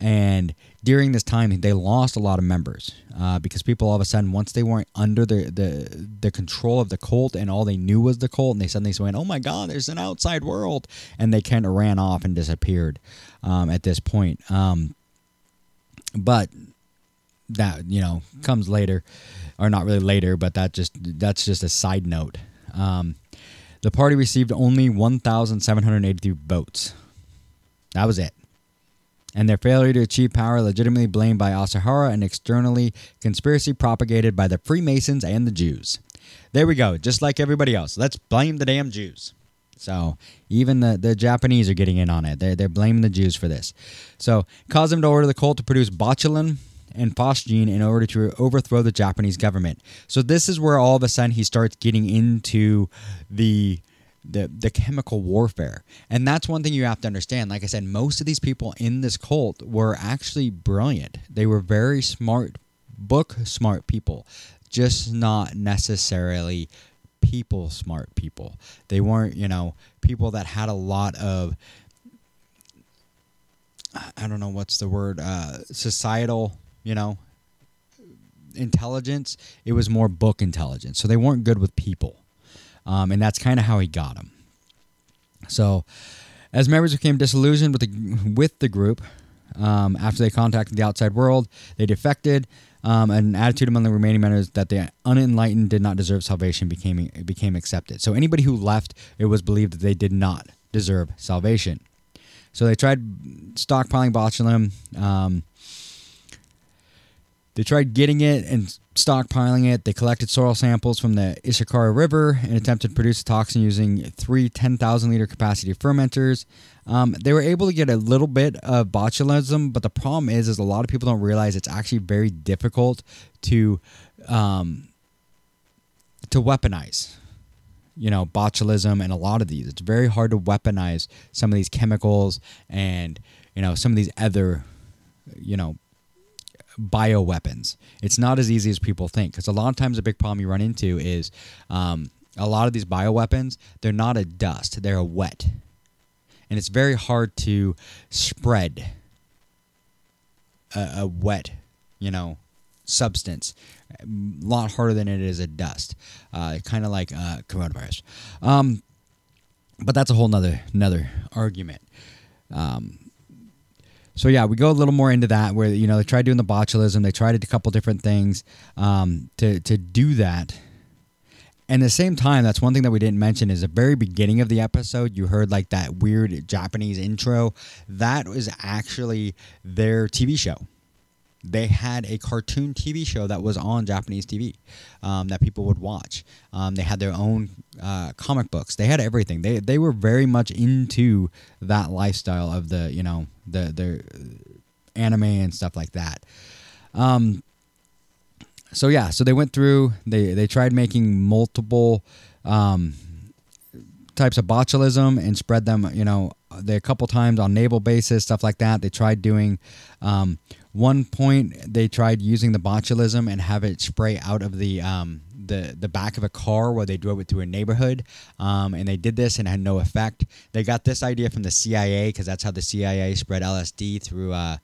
And during this time, they lost a lot of members uh, because people all of a sudden, once they weren't under the, the the control of the cult, and all they knew was the cult, and they suddenly went, "Oh my God, there's an outside world," and they kind of ran off and disappeared um, at this point. Um, but that you know comes later, or not really later, but that just that's just a side note. Um, the party received only 1,783 votes. That was it. And their failure to achieve power legitimately blamed by Asahara and externally conspiracy propagated by the Freemasons and the Jews. There we go, just like everybody else. Let's blame the damn Jews. So even the, the Japanese are getting in on it. They're, they're blaming the Jews for this. So caused them to order the cult to produce botulinum and phosgene in order to overthrow the Japanese government. So this is where all of a sudden he starts getting into the the the chemical warfare. And that's one thing you have to understand. Like I said, most of these people in this cult were actually brilliant. They were very smart, book smart people, just not necessarily people smart people. They weren't, you know, people that had a lot of I don't know what's the word, uh, societal, you know, intelligence. It was more book intelligence. So they weren't good with people. Um, and that's kind of how he got them. So, as members became disillusioned with the with the group um, after they contacted the outside world, they defected. Um, an attitude among the remaining members that the unenlightened did not deserve salvation became became accepted. So anybody who left, it was believed that they did not deserve salvation. So they tried stockpiling botulinum. Um, they tried getting it and stockpiling it. They collected soil samples from the Ishikari River and attempted to produce a toxin using three 10,000 liter capacity fermenters. Um, they were able to get a little bit of botulism, but the problem is, is a lot of people don't realize it's actually very difficult to um, to weaponize. You know, botulism and a lot of these. It's very hard to weaponize some of these chemicals and you know some of these other you know bioweapons. It's not as easy as people think because a lot of times a big problem you run into is um, a lot of these bioweapons, they're not a dust, they're a wet. And it's very hard to spread a, a wet, you know, substance. A lot harder than it is a dust. Uh, kind of like uh, coronavirus. Um, but that's a whole nother, another argument. Um, so yeah, we go a little more into that where you know they tried doing the botulism, they tried a couple different things um, to to do that. And at the same time, that's one thing that we didn't mention is the very beginning of the episode. You heard like that weird Japanese intro. That was actually their TV show they had a cartoon TV show that was on Japanese TV um, that people would watch. Um, they had their own uh, comic books. They had everything. They they were very much into that lifestyle of the you know the the anime and stuff like that. Um, so yeah, so they went through. They they tried making multiple um, types of botulism and spread them. You know, they a couple times on naval bases, stuff like that. They tried doing um, one point they tried using the botulism and have it spray out of the um, the the back of a car while they drove it through a neighborhood, um, and they did this and had no effect. They got this idea from the CIA because that's how the CIA spread LSD through uh,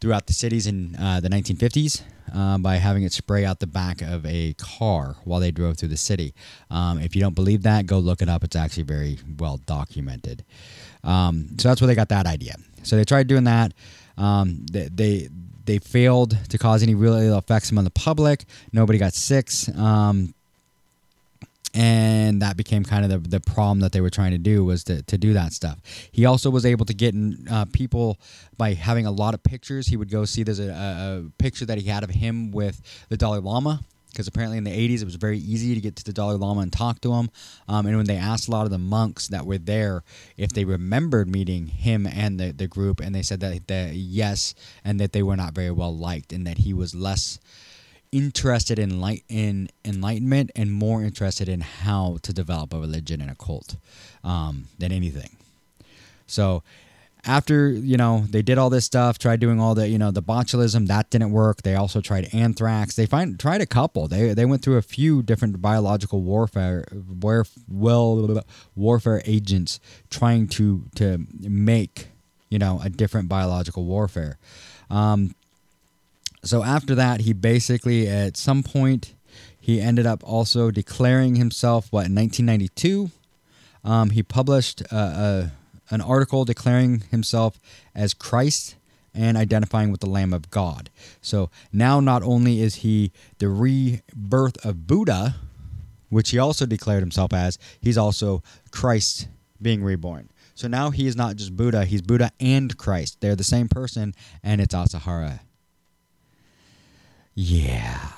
throughout the cities in uh, the 1950s uh, by having it spray out the back of a car while they drove through the city. Um, if you don't believe that, go look it up. It's actually very well documented. Um, so that's where they got that idea. So they tried doing that. Um, they, they, they failed to cause any real ill effects among the public. Nobody got sick. Um, and that became kind of the, the problem that they were trying to do was to, to do that stuff he also was able to get in, uh, people by having a lot of pictures he would go see there's a, a, picture that he had of him with the dalai lama because apparently in the 80s it was very easy to get to the Dalai Lama and talk to him. Um, and when they asked a lot of the monks that were there if they remembered meeting him and the, the group, and they said that, that yes, and that they were not very well liked, and that he was less interested in light in enlightenment and more interested in how to develop a religion and a cult um, than anything. So after you know they did all this stuff tried doing all the you know the botulism that didn't work. They also tried anthrax. They find tried a couple. They they went through a few different biological warfare war, well warfare agents trying to to make you know a different biological warfare. Um, so after that he basically at some point he ended up also declaring himself what in 1992 um, he published a, a an article declaring himself as Christ and identifying with the Lamb of God. So now not only is he the rebirth of Buddha, which he also declared himself as, he's also Christ being reborn. So now he is not just Buddha, he's Buddha and Christ. They're the same person, and it's Asahara. Yeah.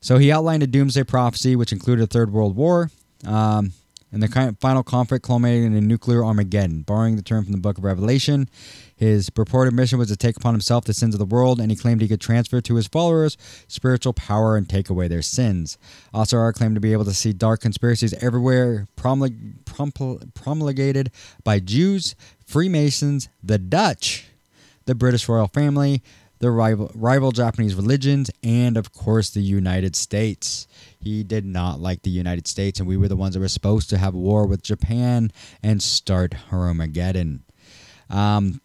So he outlined a doomsday prophecy, which included a third world war. Um, and the final conflict culminated in a nuclear Armageddon. Borrowing the term from the book of Revelation, his purported mission was to take upon himself the sins of the world, and he claimed he could transfer to his followers spiritual power and take away their sins. Asahara claimed to be able to see dark conspiracies everywhere promulg- promulgated by Jews, Freemasons, the Dutch, the British royal family, the rival, rival Japanese religions, and of course the United States. He did not like the United States, and we were the ones that were supposed to have war with Japan and start Armageddon. Um,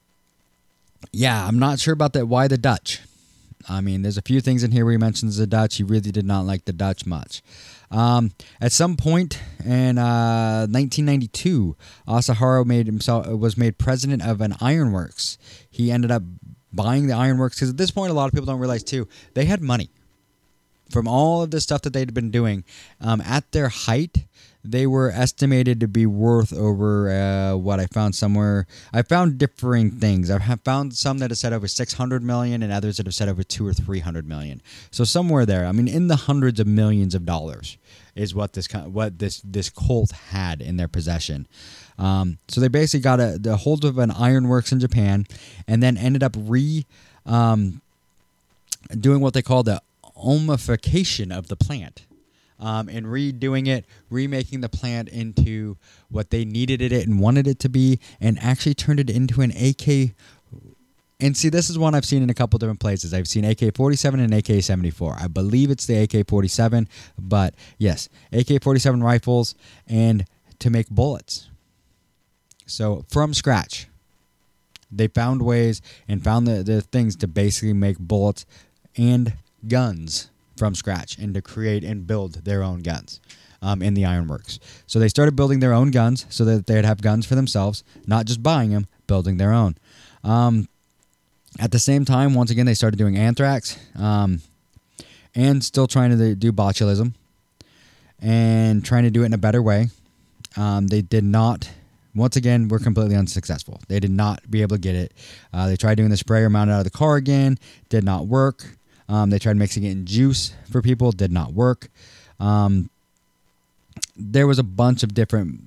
yeah, I'm not sure about that. Why the Dutch? I mean, there's a few things in here where he mentions the Dutch. He really did not like the Dutch much. Um, at some point in uh, 1992, Asahara made himself was made president of an ironworks. He ended up buying the ironworks because at this point, a lot of people don't realize too they had money from all of the stuff that they'd been doing. Um, at their height, they were estimated to be worth over uh, what I found somewhere. I found differing things. I have found some that have said over 600 million and others that have said over two or 300 million. So somewhere there, I mean, in the hundreds of millions of dollars is what this what this this cult had in their possession. Um, so they basically got a the hold of an ironworks in Japan, and then ended up re um, doing what they call the omification of the plant. Um, and redoing it, remaking the plant into what they needed it and wanted it to be, and actually turned it into an AK. And see, this is one I've seen in a couple different places. I've seen AK 47 and AK 74. I believe it's the AK 47, but yes, AK 47 rifles and to make bullets. So from scratch, they found ways and found the, the things to basically make bullets and guns from scratch and to create and build their own guns um, in the ironworks. So they started building their own guns so that they'd have guns for themselves, not just buying them, building their own. Um, at the same time, once again, they started doing anthrax um, and still trying to do botulism and trying to do it in a better way. Um, they did not once again, we were completely unsuccessful. They did not be able to get it. Uh, they tried doing the sprayer mounted out of the car again, did not work. Um, they tried mixing it in juice for people, did not work. Um, there was a bunch of different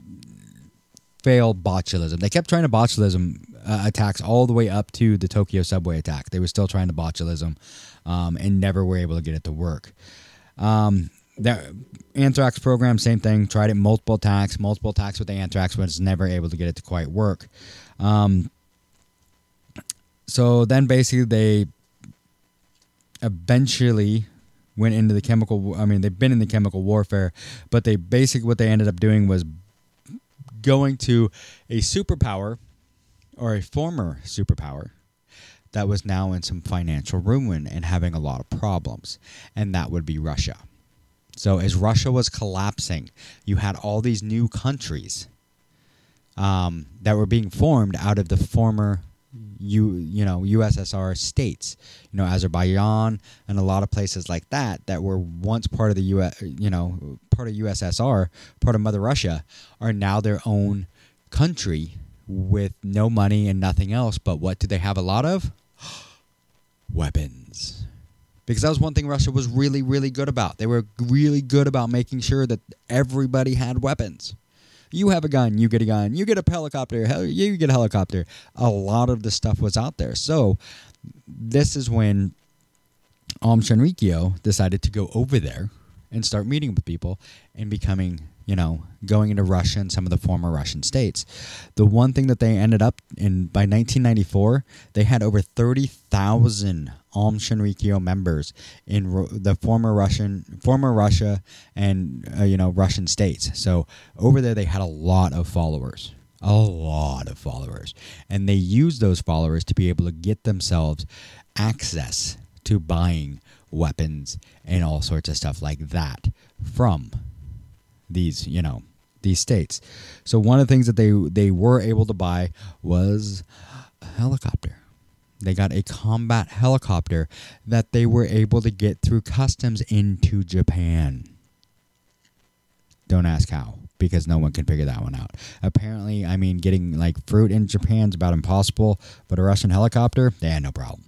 failed botulism. They kept trying to botulism uh, attacks all the way up to the Tokyo subway attack. They were still trying to botulism um, and never were able to get it to work. Um, that anthrax program, same thing. Tried it multiple attacks, multiple attacks with the anthrax, but it's never able to get it to quite work. Um, so then basically they eventually went into the chemical. I mean, they've been in the chemical warfare, but they basically what they ended up doing was going to a superpower or a former superpower that was now in some financial ruin and having a lot of problems, and that would be Russia. So as Russia was collapsing, you had all these new countries um, that were being formed out of the former you you know USSR states, you know Azerbaijan and a lot of places like that that were once part of the US, you know part of USSR, part of Mother Russia, are now their own country with no money and nothing else. But what do they have a lot of? Weapons. Because that was one thing Russia was really, really good about. They were really good about making sure that everybody had weapons. You have a gun, you get a gun, you get a helicopter, you get a helicopter. A lot of the stuff was out there. So this is when Aum Shinrikyo decided to go over there and start meeting with people and becoming, you know, going into Russia and some of the former Russian states. The one thing that they ended up in by 1994, they had over 30,000 Aum Shinrikyo members in Ru- the former Russian, former Russia, and uh, you know Russian states. So over there, they had a lot of followers, a lot of followers, and they used those followers to be able to get themselves access to buying weapons and all sorts of stuff like that from these, you know, these states. So one of the things that they they were able to buy was a helicopter. They got a combat helicopter that they were able to get through customs into Japan. Don't ask how, because no one can figure that one out. Apparently, I mean, getting like fruit in Japan is about impossible, but a Russian helicopter, they had no problem.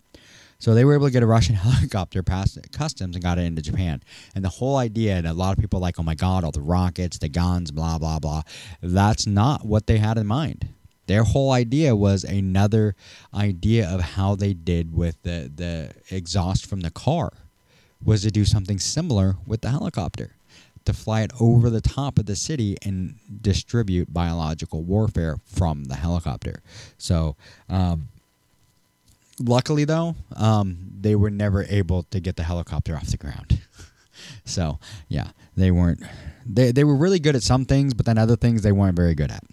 So they were able to get a Russian helicopter past customs and got it into Japan. And the whole idea, and a lot of people like, oh my God, all the rockets, the guns, blah, blah, blah. That's not what they had in mind. Their whole idea was another idea of how they did with the, the exhaust from the car, was to do something similar with the helicopter. To fly it over the top of the city and distribute biological warfare from the helicopter. So, um, luckily though, um, they were never able to get the helicopter off the ground. so yeah, they weren't. They they were really good at some things, but then other things they weren't very good at.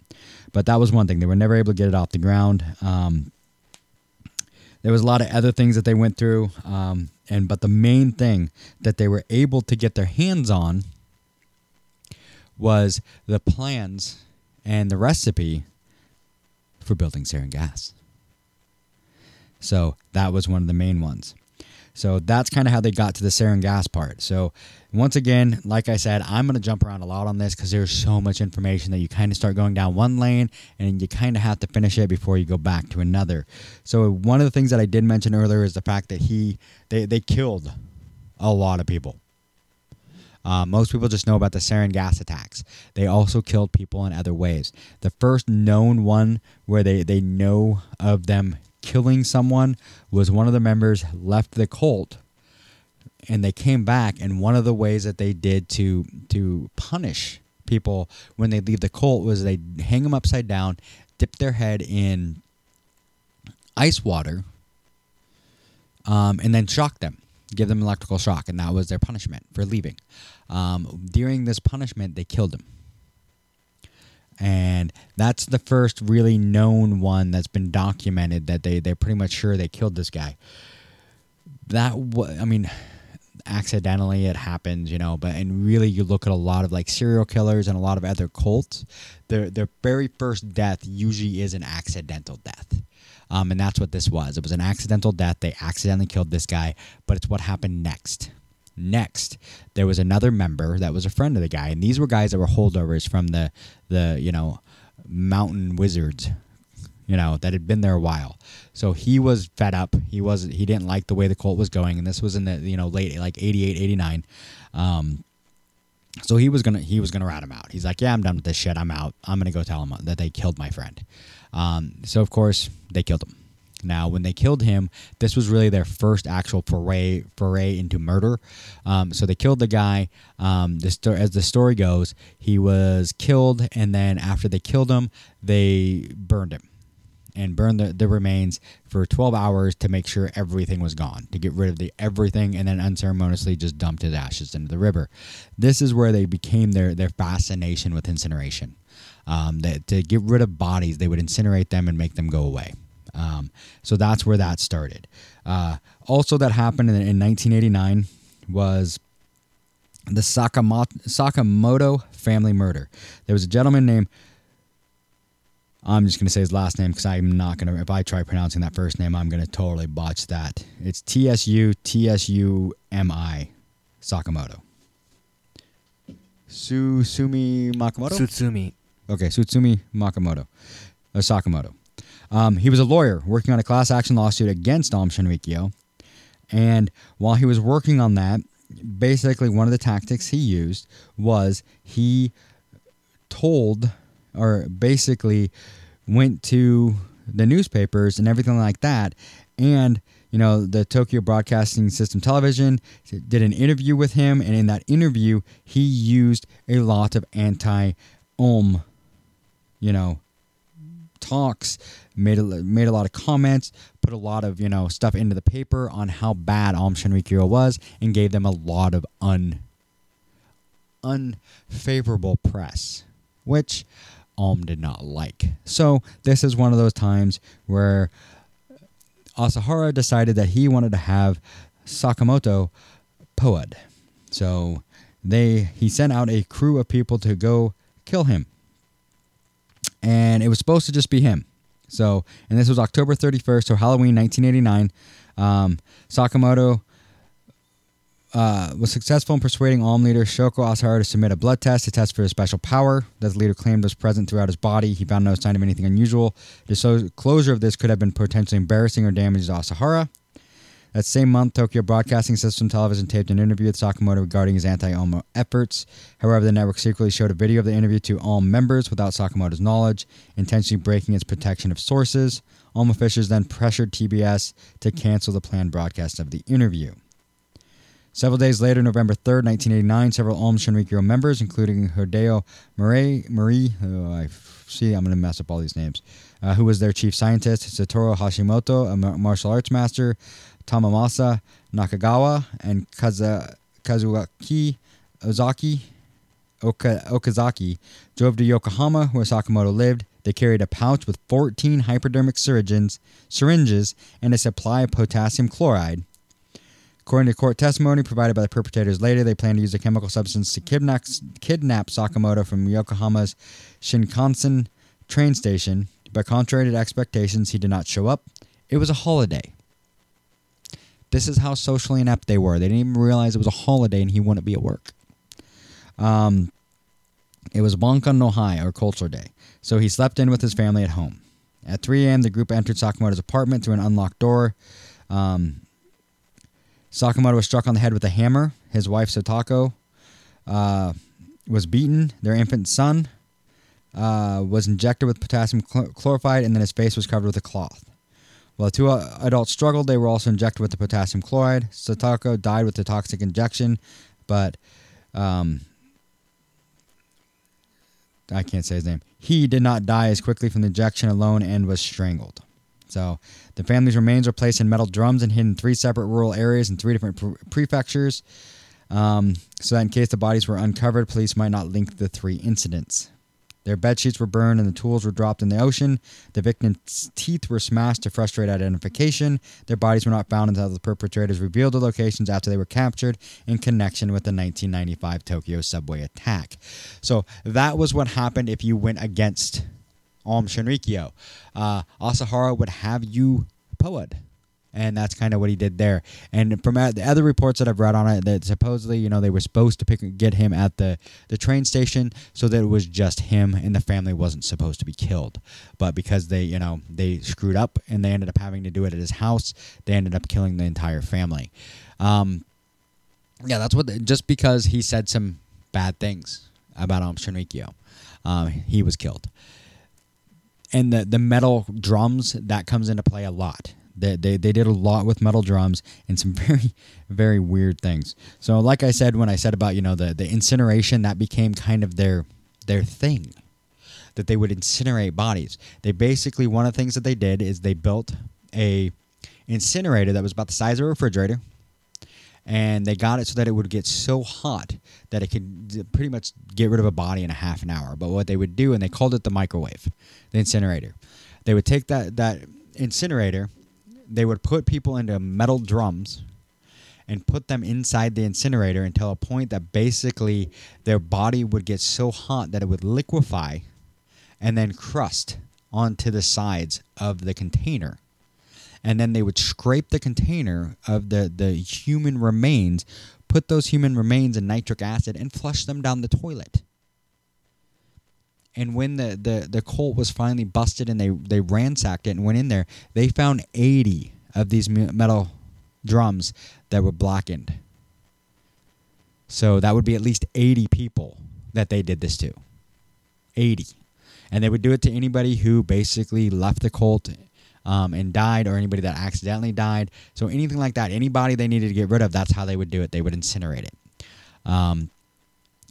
But that was one thing they were never able to get it off the ground. Um, there was a lot of other things that they went through, um, and but the main thing that they were able to get their hands on was the plans and the recipe for building sarin gas. So that was one of the main ones. So that's kind of how they got to the sarin gas part. So once again, like I said, I'm going to jump around a lot on this because there's so much information that you kind of start going down one lane and you kind of have to finish it before you go back to another. So one of the things that I did mention earlier is the fact that he they, they killed a lot of people. Uh, most people just know about the sarin gas attacks. They also killed people in other ways. The first known one where they, they know of them killing someone was one of the members left the cult and they came back and one of the ways that they did to to punish people when they leave the cult was they hang them upside down dip their head in ice water um, and then shock them give them electrical shock and that was their punishment for leaving. Um, during this punishment they killed him and that's the first really known one that's been documented that they they're pretty much sure they killed this guy. That I mean, accidentally it happens, you know. But and really, you look at a lot of like serial killers and a lot of other cults. Their their very first death usually is an accidental death. Um, and that's what this was. It was an accidental death. They accidentally killed this guy, but it's what happened next. Next, there was another member that was a friend of the guy, and these were guys that were holdovers from the the you know mountain wizards, you know that had been there a while. So he was fed up. He was he didn't like the way the cult was going, and this was in the you know late like 88, 89. Um, so he was gonna he was gonna rat him out. He's like, yeah, I'm done with this shit. I'm out. I'm gonna go tell him that they killed my friend. Um, so of course they killed him. Now, when they killed him, this was really their first actual foray foray into murder. Um, so they killed the guy. Um, the sto- as the story goes, he was killed, and then after they killed him, they burned him and burned the, the remains for 12 hours to make sure everything was gone, to get rid of the everything, and then unceremoniously just dumped his ashes into the river. This is where they became their their fascination with incineration. Um, that to get rid of bodies, they would incinerate them and make them go away. Um, so that's where that started. Uh, also, that happened in, in 1989 was the Sakamoto, Sakamoto family murder. There was a gentleman named I'm just going to say his last name because I'm not going to, if I try pronouncing that first name, I'm going to totally botch that. It's T S U T S U M I Sakamoto. Susumi Makamoto? Sutsumi. Okay, Sutsumi Makamoto. Or Sakamoto. Um, he was a lawyer working on a class action lawsuit against Aum Shinrikyo. And while he was working on that, basically one of the tactics he used was he told or basically went to the newspapers and everything like that and you know the Tokyo Broadcasting System television did an interview with him and in that interview he used a lot of anti Aum you know talks made a, made a lot of comments put a lot of you know stuff into the paper on how bad Aum Shinrikyo was and gave them a lot of un unfavorable press which Aum did not like. So this is one of those times where Asahara decided that he wanted to have Sakamoto poed. So they he sent out a crew of people to go kill him. And it was supposed to just be him. So, and this was October 31st, so Halloween 1989. Um, Sakamoto uh, was successful in persuading Aum leader Shoko Asahara to submit a blood test to test for his special power that the leader claimed was present throughout his body. He found no sign of anything unusual. Disclosure of this could have been potentially embarrassing or damaged Asahara. That same month, Tokyo Broadcasting System Television taped an interview with Sakamoto regarding his anti-Aum efforts. However, the network secretly showed a video of the interview to all members without Sakamoto's knowledge, intentionally breaking its protection of sources. Aum officials then pressured TBS to cancel the planned broadcast of the interview. Several days later, November 3rd, 1989, several Aum Shinrikyo members, including Hideo Marie, Marie oh, I see I'm going to mess up all these names, uh, who was their chief scientist, Satoru Hashimoto, a martial arts master, Tamamasa Nakagawa, and Kaza, Kazuaki Ozaki, Oka, Okazaki, drove to Yokohama, where Sakamoto lived. They carried a pouch with 14 hypodermic syringes, syringes and a supply of potassium chloride According to court testimony provided by the perpetrators later, they planned to use a chemical substance to kidnap, kidnap Sakamoto from Yokohama's Shinkansen train station, but contrary to expectations, he did not show up. It was a holiday. This is how socially inept they were. They didn't even realize it was a holiday and he wouldn't be at work. Um, it was Bankan no Hai, or Culture Day, so he slept in with his family at home. At 3 a.m., the group entered Sakamoto's apartment through an unlocked door. Um, Sakamoto was struck on the head with a hammer. His wife, Satoko, uh, was beaten. Their infant son uh, was injected with potassium chloride, and then his face was covered with a cloth. While two adults struggled, they were also injected with the potassium chloride. Satoko died with the toxic injection, but um, I can't say his name. He did not die as quickly from the injection alone and was strangled. So the family's remains were placed in metal drums and hidden in three separate rural areas in three different pre- prefectures. Um, so that in case the bodies were uncovered, police might not link the three incidents. Their bed sheets were burned and the tools were dropped in the ocean. The victims' teeth were smashed to frustrate identification. Their bodies were not found until the perpetrators revealed the locations after they were captured in connection with the 1995 Tokyo subway attack. So that was what happened if you went against Aum Shinrikyo. Uh, Asahara would have you poed. And that's kind of what he did there. And from the other reports that I've read on it, that supposedly, you know, they were supposed to pick get him at the, the train station so that it was just him and the family wasn't supposed to be killed. But because they, you know, they screwed up and they ended up having to do it at his house, they ended up killing the entire family. Um, yeah, that's what, just because he said some bad things about Shinrikyo, um, he was killed and the the metal drums that comes into play a lot. They, they, they did a lot with metal drums and some very very weird things. So like I said when I said about you know the the incineration that became kind of their their thing that they would incinerate bodies. They basically one of the things that they did is they built a incinerator that was about the size of a refrigerator and they got it so that it would get so hot that it could pretty much get rid of a body in a half an hour. But what they would do, and they called it the microwave, the incinerator, they would take that that incinerator, they would put people into metal drums and put them inside the incinerator until a point that basically their body would get so hot that it would liquefy and then crust onto the sides of the container and then they would scrape the container of the, the human remains, put those human remains in nitric acid, and flush them down the toilet. And when the, the, the cult was finally busted and they, they ransacked it and went in there, they found 80 of these metal drums that were blackened. So that would be at least 80 people that they did this to. 80. And they would do it to anybody who basically left the cult um, and died or anybody that accidentally died. So anything like that, anybody they needed to get rid of, that's how they would do it. They would incinerate it. Um,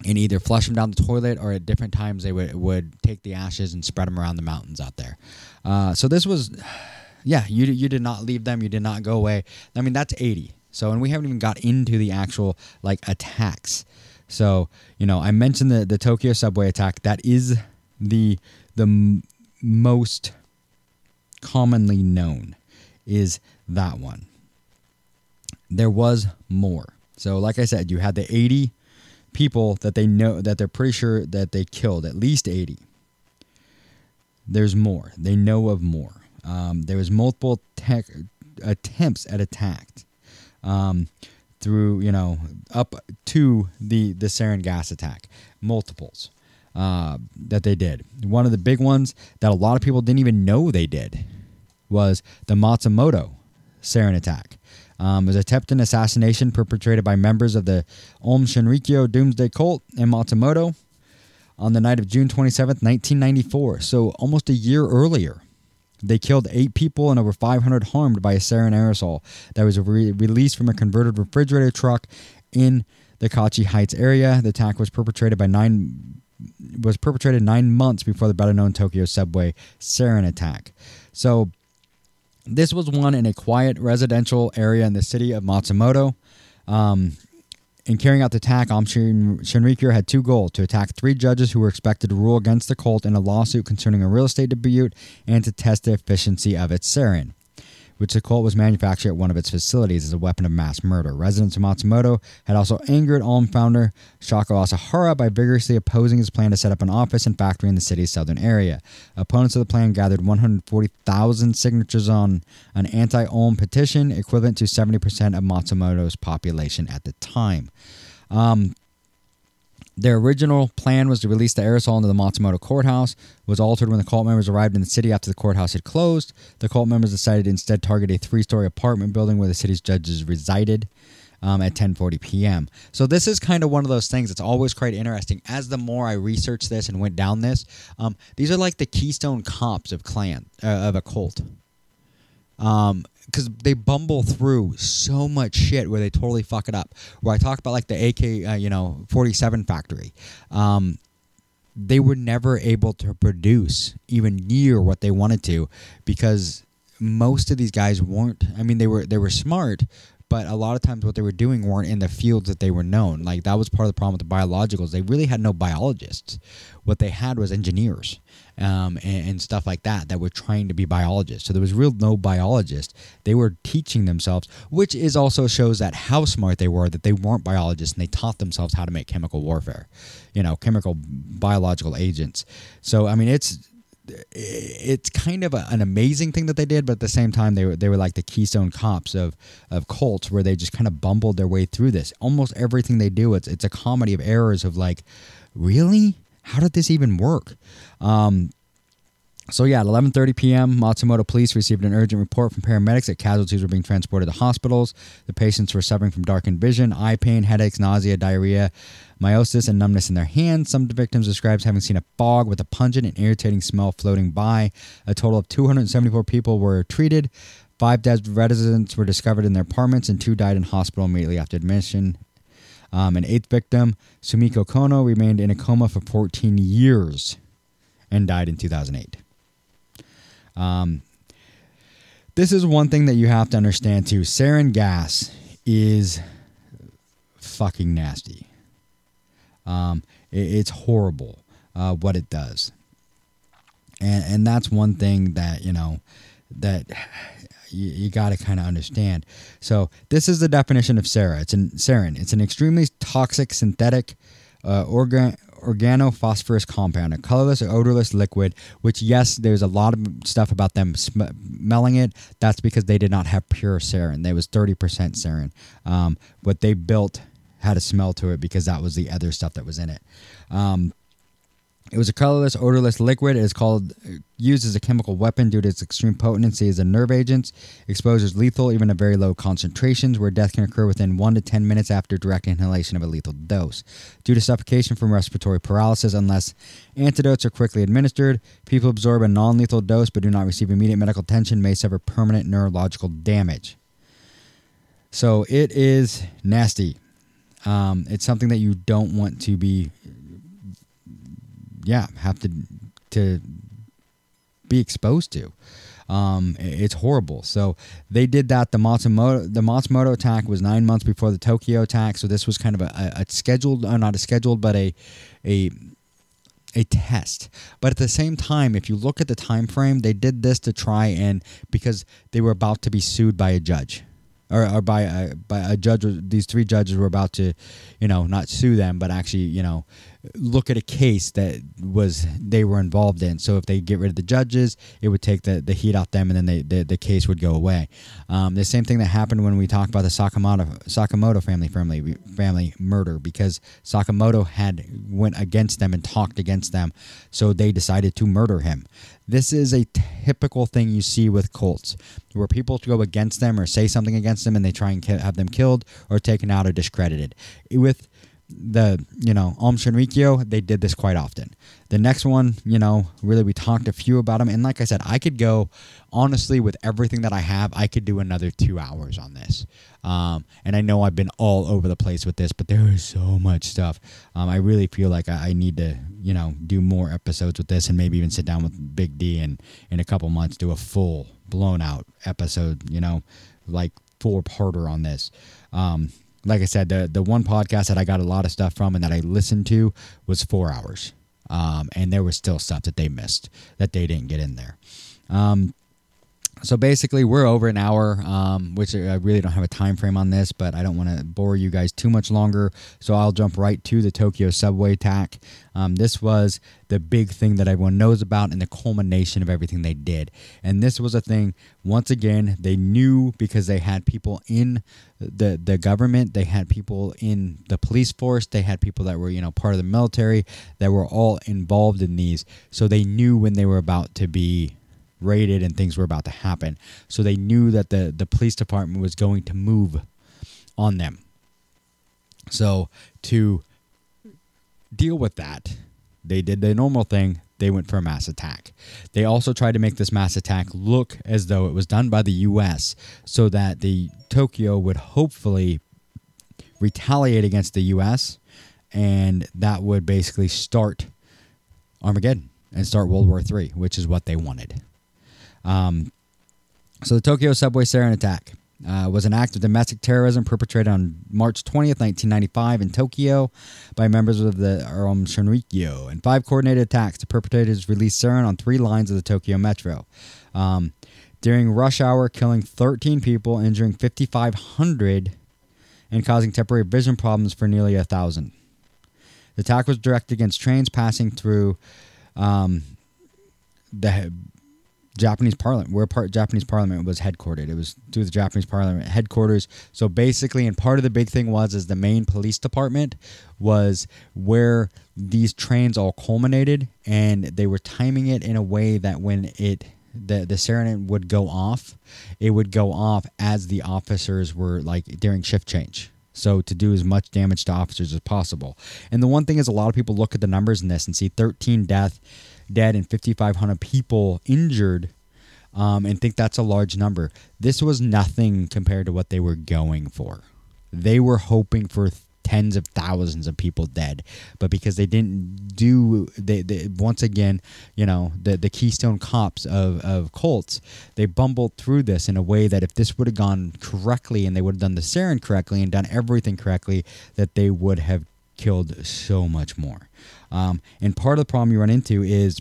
and either flush them down the toilet or at different times they would, would take the ashes and spread them around the mountains out there. Uh, so this was, yeah, you, you did not leave them. You did not go away. I mean, that's 80. So, and we haven't even got into the actual like attacks. So, you know, I mentioned the, the Tokyo subway attack. That is the, the m- most commonly known is that one. There was more. So, like I said, you had the 80 people that they know that they're pretty sure that they killed, at least 80. There's more. They know of more. Um, there was multiple attempts at attack um, through, you know, up to the the sarin gas attack, multiples uh, that they did. One of the big ones that a lot of people didn't even know they did was the Matsumoto sarin attack. Um, was attempted assassination perpetrated by members of the Aum Shinrikyo Doomsday Cult in Matsumoto on the night of June 27, 1994. So almost a year earlier. They killed eight people and over 500 harmed by a sarin aerosol that was re- released from a converted refrigerator truck in the Kaichi Heights area. The attack was perpetrated by nine was perpetrated nine months before the better known Tokyo subway sarin attack. So this was one in a quiet residential area in the city of Matsumoto. Um, in carrying out the attack, Aum Shinrikyo had two goals to attack three judges who were expected to rule against the cult in a lawsuit concerning a real estate dispute and to test the efficiency of its sarin which the cult was manufactured at one of its facilities as a weapon of mass murder. Residents of Matsumoto had also angered Aum founder Shoko Asahara by vigorously opposing his plan to set up an office and factory in the city's southern area. Opponents of the plan gathered 140,000 signatures on an anti Aum petition, equivalent to 70% of Matsumoto's population at the time. Um, their original plan was to release the aerosol into the Matsumoto courthouse. was altered when the cult members arrived in the city after the courthouse had closed. The cult members decided to instead target a three-story apartment building where the city's judges resided. Um, at 10:40 p.m. So this is kind of one of those things. that's always quite interesting. As the more I researched this and went down this, um, these are like the keystone cops of clan uh, of a cult. Um, because they bumble through so much shit where they totally fuck it up. Where I talk about like the AK, uh, you know, 47 factory. Um, they were never able to produce even near what they wanted to because most of these guys weren't I mean they were they were smart but a lot of times what they were doing weren't in the fields that they were known. Like that was part of the problem with the biologicals. They really had no biologists. What they had was engineers um, and, and, stuff like that that were trying to be biologists. So there was real no biologist. They were teaching themselves, which is also shows that how smart they were that they weren't biologists and they taught themselves how to make chemical warfare, you know, chemical biological agents. So I mean, it's it's kind of a, an amazing thing that they did, but at the same time, they were they were like the keystone cops of of cults, where they just kind of bumbled their way through this. Almost everything they do, it's it's a comedy of errors of like, really, how did this even work? Um, so yeah, at 11:30 p.m., Matsumoto police received an urgent report from paramedics that casualties were being transported to hospitals. The patients were suffering from darkened vision, eye pain, headaches, nausea, diarrhea, miosis, and numbness in their hands. Some victims described having seen a fog with a pungent and irritating smell floating by. A total of 274 people were treated. Five dead residents were discovered in their apartments, and two died in hospital immediately after admission. Um, an eighth victim, Sumiko Kono, remained in a coma for 14 years and died in 2008. Um, this is one thing that you have to understand too. Sarin gas is fucking nasty. Um, it, it's horrible uh, what it does, and and that's one thing that you know that you, you got to kind of understand. So this is the definition of sarin. It's an sarin. It's an extremely toxic synthetic uh, organ organophosphorus compound, a colorless or odorless liquid, which, yes, there's a lot of stuff about them smelling it. That's because they did not have pure sarin. There was 30% sarin. Um, what they built had a smell to it because that was the other stuff that was in it. Um, It was a colorless, odorless liquid. It is called used as a chemical weapon due to its extreme potency as a nerve agent. Exposure is lethal, even at very low concentrations, where death can occur within one to ten minutes after direct inhalation of a lethal dose. Due to suffocation from respiratory paralysis, unless antidotes are quickly administered, people absorb a non-lethal dose but do not receive immediate medical attention may suffer permanent neurological damage. So it is nasty. Um, it's something that you don't want to be yeah have to to be exposed to. Um, it's horrible. So they did that. The Matsumoto the Matsumoto attack was nine months before the Tokyo attack. So this was kind of a, a scheduled, uh, not a scheduled, but a a a test. But at the same time, if you look at the time frame, they did this to try and because they were about to be sued by a judge or, or by a, by a judge. These three judges were about to, you know, not sue them, but actually, you know, look at a case that was they were involved in. So if they get rid of the judges, it would take the, the heat off them, and then they, the the case would go away. Um, the same thing that happened when we talked about the Sakamoto Sakamoto family family family murder because Sakamoto had went against them and talked against them, so they decided to murder him. This is a typical thing you see with cults, where people go against them or say something against them, and they try and have them killed or taken out or discredited. With the you know Aum Shinrikyo, they did this quite often. The next one, you know, really we talked a few about them, and like I said, I could go honestly with everything that I have, I could do another two hours on this. Um, and I know I've been all over the place with this, but there is so much stuff. Um, I really feel like I, I, need to, you know, do more episodes with this, and maybe even sit down with Big D and in a couple months do a full blown out episode. You know, like four parter on this. Um, like I said, the the one podcast that I got a lot of stuff from and that I listened to was four hours, um, and there was still stuff that they missed that they didn't get in there. Um, so basically, we're over an hour, um, which I really don't have a time frame on this, but I don't want to bore you guys too much longer. So I'll jump right to the Tokyo subway attack. Um, this was the big thing that everyone knows about and the culmination of everything they did. And this was a thing, once again, they knew because they had people in the, the government, they had people in the police force, they had people that were, you know, part of the military that were all involved in these. So they knew when they were about to be raided and things were about to happen. So they knew that the, the police department was going to move on them. So to deal with that, they did the normal thing. They went for a mass attack. They also tried to make this mass attack look as though it was done by the U.S. so that the Tokyo would hopefully retaliate against the U.S. and that would basically start Armageddon and start World War III, which is what they wanted. Um, so the Tokyo subway sarin attack uh, was an act of domestic terrorism perpetrated on March 20th, 1995, in Tokyo by members of the Aum Shinrikyo. And five coordinated attacks, the perpetrators released sarin on three lines of the Tokyo Metro. Um, during rush hour, killing 13 people, injuring 5,500, and causing temporary vision problems for nearly a thousand. The attack was directed against trains passing through um, the Japanese Parliament, where part Japanese Parliament was headquartered. It was through the Japanese Parliament headquarters. So basically, and part of the big thing was is the main police department was where these trains all culminated, and they were timing it in a way that when it the the siren would go off, it would go off as the officers were like during shift change. So to do as much damage to officers as possible. And the one thing is, a lot of people look at the numbers in this and see 13 death dead and 5,500 people injured um, and think that's a large number. This was nothing compared to what they were going for. They were hoping for tens of thousands of people dead, but because they didn't do, they, they once again, you know, the the Keystone Cops of of cults, they bumbled through this in a way that if this would have gone correctly and they would have done the sarin correctly and done everything correctly, that they would have killed so much more. Um, and part of the problem you run into is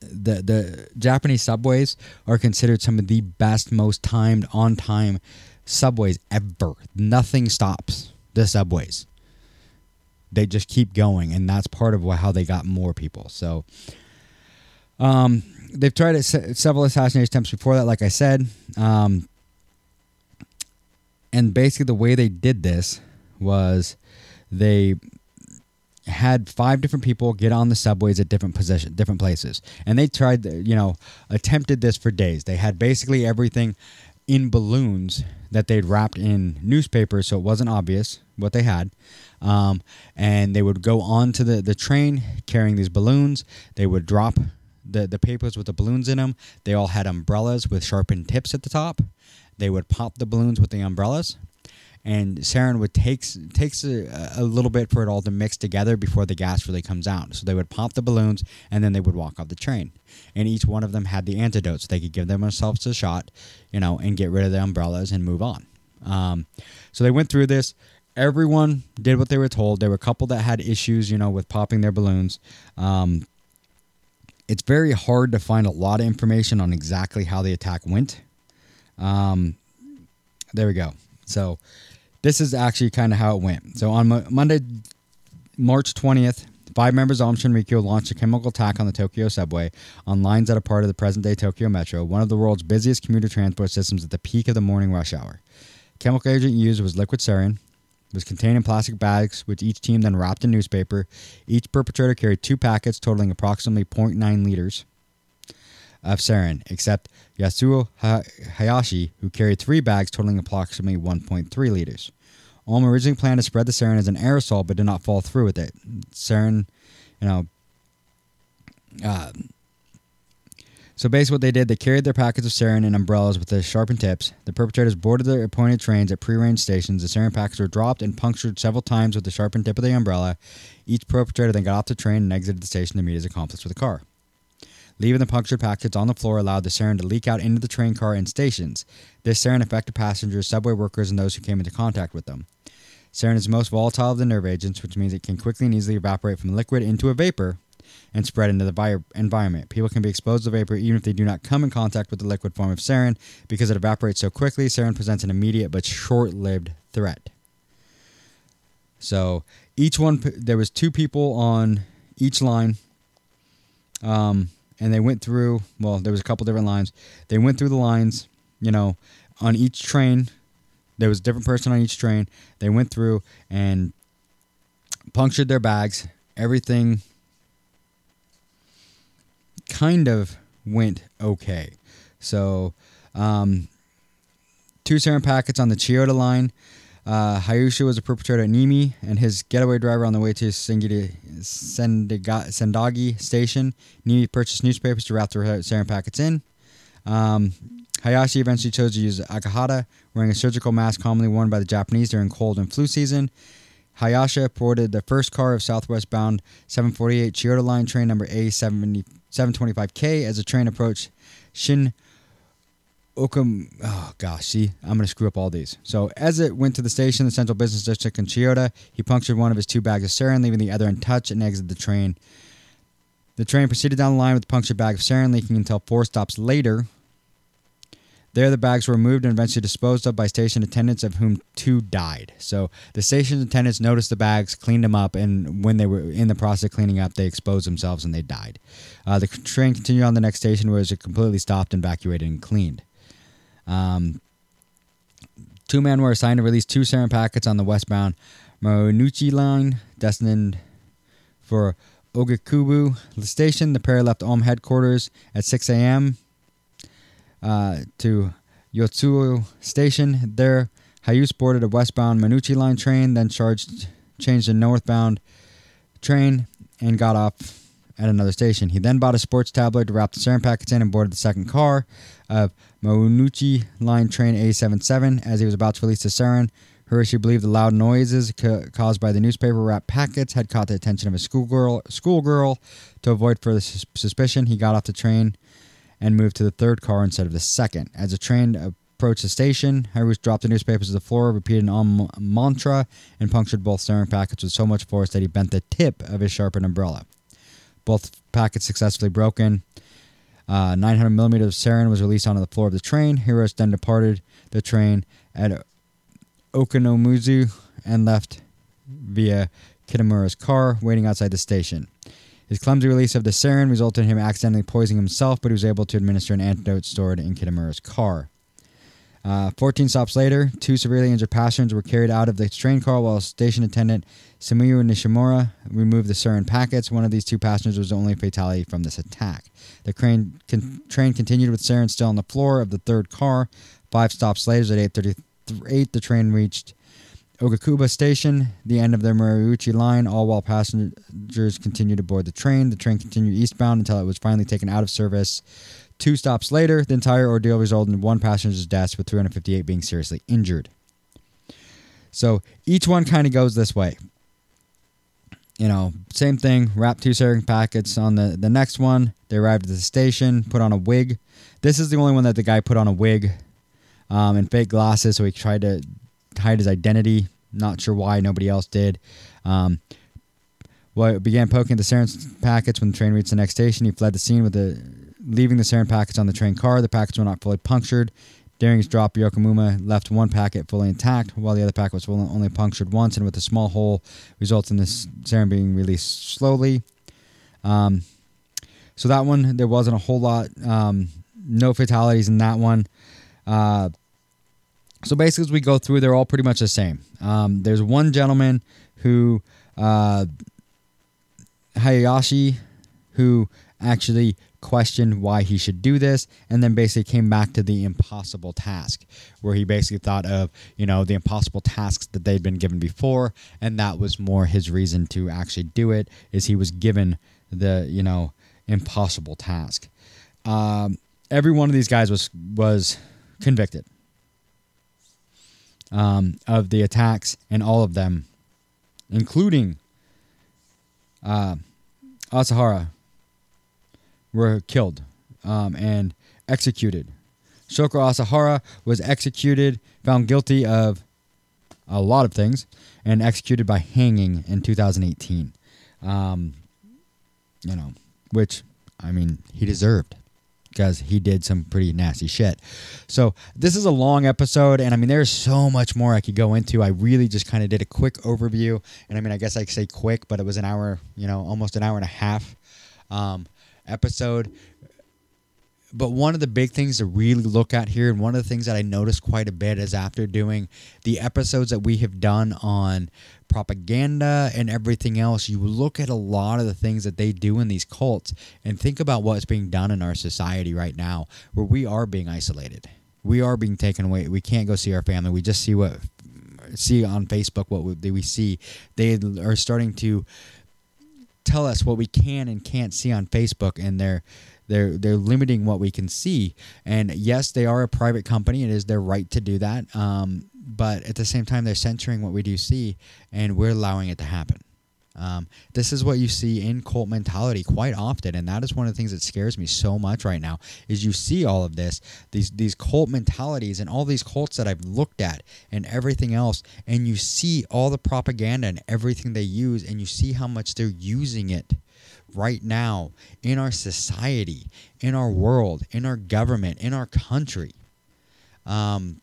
the the Japanese subways are considered some of the best, most timed, on time subways ever. Nothing stops the subways. They just keep going, and that's part of how they got more people. So, um, they've tried several assassination attempts before that, like I said. Um, and basically, the way they did this was they had five different people get on the subways at different position, different places, and they tried, you know, attempted this for days. They had basically everything in balloons that they'd wrapped in newspapers, so it wasn't obvious what they had. Um, and they would go onto the the train carrying these balloons. They would drop the the papers with the balloons in them. They all had umbrellas with sharpened tips at the top. They would pop the balloons with the umbrellas and sarin would takes takes a, a, little bit for it all to mix together before the gas really comes out. So they would pop the balloons and then they would walk off the train. And each one of them had the antidote, so they could give themselves a shot, you know, and get rid of the umbrellas and move on. Um, so they went through this. Everyone did what they were told. There were a couple that had issues, you know, with popping their balloons. Um, it's very hard to find a lot of information on exactly how the attack went. Um, there we go. So this is actually kind of how it went. So on Mo- Monday, March 20th, five members of Aum Shinrikyo launched a chemical attack on the Tokyo subway on lines that are part of the present-day Tokyo Metro, one of the world's busiest commuter transport systems at the peak of the morning rush hour. Chemical agent used was liquid sarin. Was contained in plastic bags, which each team then wrapped in newspaper. Each perpetrator carried two packets totaling approximately 0.9 liters of sarin, except Yasuo Hayashi, who carried three bags totaling approximately 1.3 liters. Aum originally planned to spread the sarin as an aerosol, but did not fall through with it. Sarin, you know. Uh, so basically, what they did, they carried their packets of sarin in umbrellas with the sharpened tips. The perpetrators boarded their appointed trains at prearranged stations. The sarin packets were dropped and punctured several times with the sharpened tip of the umbrella. Each perpetrator then got off the train and exited the station to meet his accomplice with a car. Leaving the punctured packets on the floor allowed the sarin to leak out into the train car and stations. This sarin affected passengers, subway workers, and those who came into contact with them. Sarin is most volatile of the nerve agents, which means it can quickly and easily evaporate from liquid into a vapor and spread into the vi- environment. People can be exposed to vapor even if they do not come in contact with the liquid form of sarin. Because it evaporates so quickly, sarin presents an immediate but short lived threat. So each one, there was two people on each line. Um, and they went through. Well, there was a couple different lines. They went through the lines. You know, on each train, there was a different person on each train. They went through and punctured their bags. Everything kind of went okay. So, um, two sarin packets on the Chiyoda line. Uh, Hayusha was a perpetrator at Niimi and his getaway driver on the way to Sendagi station. Niimi purchased newspapers to wrap the sarin packets in. Um, Hayashi eventually chose to use Akahata, wearing a surgical mask commonly worn by the Japanese during cold and flu season. Hayasha boarded the first car of southwest bound 748 Chiyoda Line train number A725K as the train approached Shin Okum. oh gosh, see, I'm going to screw up all these. So, as it went to the station, the central business district in Chiyoda, he punctured one of his two bags of sarin, leaving the other untouched, and exited the train. The train proceeded down the line with the punctured bag of sarin, leaking until four stops later. There, the bags were removed and eventually disposed of by station attendants, of whom two died. So, the station attendants noticed the bags, cleaned them up, and when they were in the process of cleaning up, they exposed themselves and they died. Uh, the train continued on the next station, where it was completely stopped, evacuated, and cleaned. Um, two men were assigned to release two sarin packets on the westbound Marunouchi line, destined for Ogikubo station. The pair left Aum headquarters at 6 a.m. Uh, to Yotsuya station. There, Hayus boarded a westbound Marunouchi line train, then charged, changed a northbound train, and got off at another station. He then bought a sports tabloid to wrap the sarin packets in and boarded the second car of Marunouchi Line Train A77 as he was about to release the sarin. Hiroshi believed the loud noises ca- caused by the newspaper wrapped packets had caught the attention of a schoolgirl. Schoolgirl. To avoid further sus- suspicion, he got off the train and moved to the third car instead of the second. As the train approached the station, Hiroshi dropped the newspapers to the floor, repeated an Aum mantra, and punctured both sarin packets with so much force that he bent the tip of his sharpened umbrella. Both packets successfully broken. Uh, 900 millimeters of sarin was released onto the floor of the train. Hirose then departed the train at Okonomuzu and left via Kitamura's car, waiting outside the station. His clumsy release of the sarin resulted in him accidentally poisoning himself, but he was able to administer an antidote stored in Kitamura's car. Uh, 14 stops later, two severely injured passengers were carried out of the train car while station attendant Sumio Nishimura removed the sarin packets. One of these two passengers was the only fatality from this attack. The train, con- train continued with sarin still on the floor of the third car. Five stops later, at 8:38, the train reached Ogikubo Station, the end of the Mariuchi line, all while passengers continued to board the train. The train continued eastbound until it was finally taken out of service. Two stops later, the entire ordeal resulted in one passenger's death, with 358 being seriously injured. So each one kind of goes this way. You know, same thing. Wrap two serving packets on the the next one. They arrived at the station, put on a wig. This is the only one that the guy put on a wig um, and fake glasses, so he tried to hide his identity. Not sure why nobody else did. Um, well, began poking the sarin packets when the train reached the next station. He fled the scene with the leaving the sarin packets on the train car. The packets were not fully punctured. During his drop, Yokomuma left one packet fully intact, while the other packet was only punctured once, and with a small hole, results in the sarin being released slowly. Um, so that one, there wasn't a whole lot. Um, no fatalities in that one. Uh, so basically, as we go through, they're all pretty much the same. Um, there's one gentleman who, uh, Hayashi, who actually questioned why he should do this and then basically came back to the impossible task where he basically thought of you know the impossible tasks that they'd been given before and that was more his reason to actually do it is he was given the you know impossible task um, every one of these guys was was convicted um, of the attacks and all of them including uh, Asahara were killed um, and executed. Shoko Asahara was executed, found guilty of a lot of things, and executed by hanging in 2018. Um, you know, which, I mean, he deserved because he did some pretty nasty shit. So this is a long episode, and I mean, there's so much more I could go into. I really just kind of did a quick overview, and I mean, I guess I say quick, but it was an hour, you know, almost an hour and a half. Um, episode. But one of the big things to really look at here, and one of the things that I noticed quite a bit is after doing the episodes that we have done on propaganda and everything else, you look at a lot of the things that they do in these cults and think about what's being done in our society right now, where we are being isolated. We are being taken away. We can't go see our family. We just see what see on Facebook what we, we see. They are starting to tell us what we can and can't see on Facebook, and they're they're they're limiting what we can see. And yes, they are a private company; it is their right to do that. Um, but at the same time, they're censoring what we do see, and we're allowing it to happen. Um, this is what you see in cult mentality quite often, and that is one of the things that scares me so much right now. Is you see all of this, these these cult mentalities, and all these cults that I've looked at, and everything else, and you see all the propaganda and everything they use, and you see how much they're using it right now in our society, in our world, in our government, in our country. Um,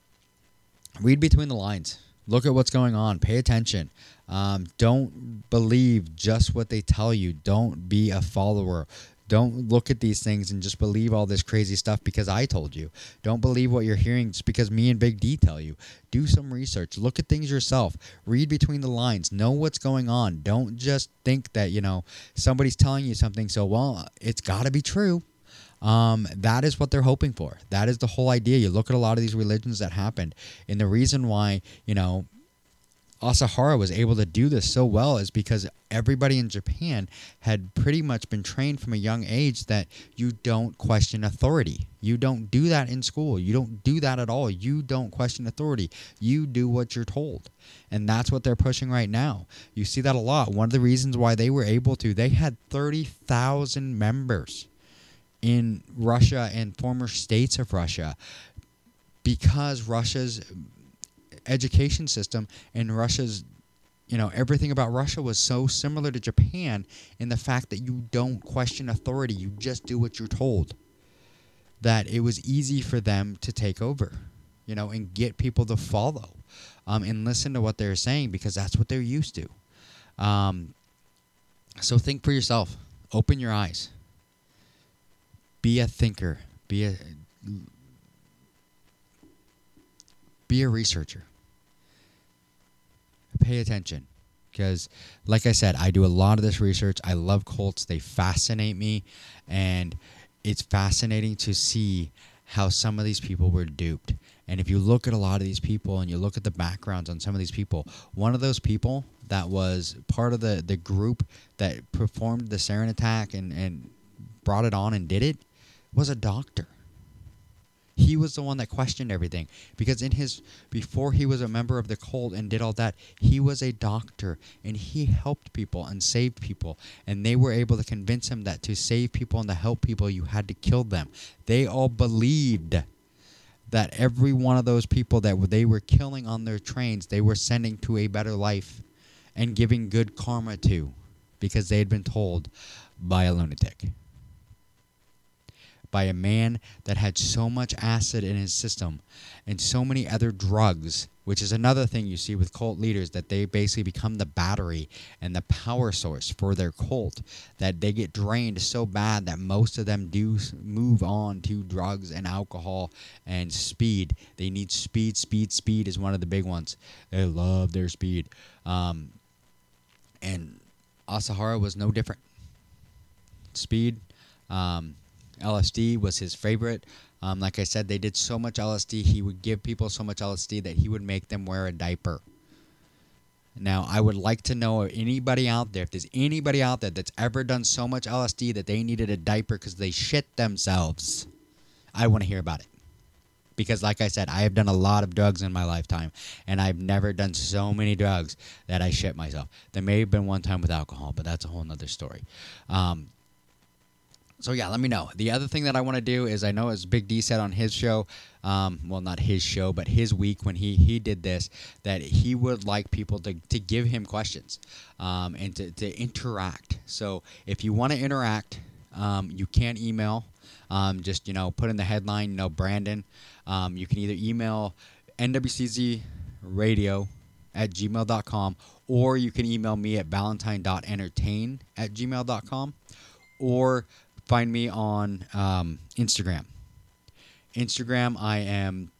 read between the lines. Look at what's going on. Pay attention. Um, don't believe just what they tell you. Don't be a follower. Don't look at these things and just believe all this crazy stuff because I told you. Don't believe what you're hearing just because me and Big D tell you. Do some research. Look at things yourself. Read between the lines. Know what's going on. Don't just think that, you know, somebody's telling you something, so, well, it's got to be true. Um, that is what they're hoping for. That is the whole idea. You look at a lot of these religions that happened, and the reason why, you know, Asahara was able to do this so well is because everybody in Japan had pretty much been trained from a young age that you don't question authority. You don't do that in school. You don't do that at all. You don't question authority. You do what you're told. And that's what they're pushing right now. You see that a lot. One of the reasons why they were able to, they had 30,000 members in Russia and former states of Russia because Russia's education system and Russia's you know everything about Russia was so similar to Japan in the fact that you don't question authority. You just do what you're told. That it was easy for them to take over you know and get people to follow um, and listen to what they're saying because that's what they're used to. Um, so think for yourself. Open your eyes. Be a thinker. Be a be a researcher. Pay attention. Because, like I said, I do a lot of this research. I love cults, they fascinate me. And it's fascinating to see how some of these people were duped. And if you look at a lot of these people and you look at the backgrounds on some of these people, one of those people that was part of the, the group that performed the sarin attack and, and brought it on and did it was a doctor. He was the one that questioned everything. Because in his before he was a member of the cult and did all that, he was a doctor and he helped people and saved people. And they were able to convince him that to save people and to help people you had to kill them. They all believed that every one of those people that they were killing on their trains, they were sending to a better life and giving good karma to because they had been told by a lunatic by a man that had so much acid in his system and so many other drugs, which is another thing you see with cult leaders that they basically become the battery and the power source for their cult, that they get drained so bad that most of them do move on to drugs and alcohol and speed. They need speed, speed, speed is one of the big ones. They love their speed. Um, and Asahara was no different. Speed. Um, LSD was his favorite. Um, like I said, they did so much LSD. He would give people so much LSD that he would make them wear a diaper. Now, I would like to know if anybody out there, if there's anybody out there that's ever done so much LSD that they needed a diaper because they shit themselves. I want to hear about it. Because, like I said, I have done a lot of drugs in my lifetime, and I've never done so many drugs that I shit myself. There may have been one time with alcohol, but that's a whole nother story. Um, so yeah, let me know. The other thing that I want to do is I know as Big D said on his show, um, well not his show, but his week when he he did this, that he would like people to, to give him questions um, and to, to interact. So if you want to interact, um, you can email. Um, just you know, put in the headline, you know, Brandon. Um, you can either email nwczradio at gmail.com or you can email me at valentine.entertain at gmail.com or find me on um, Instagram. Instagram, I am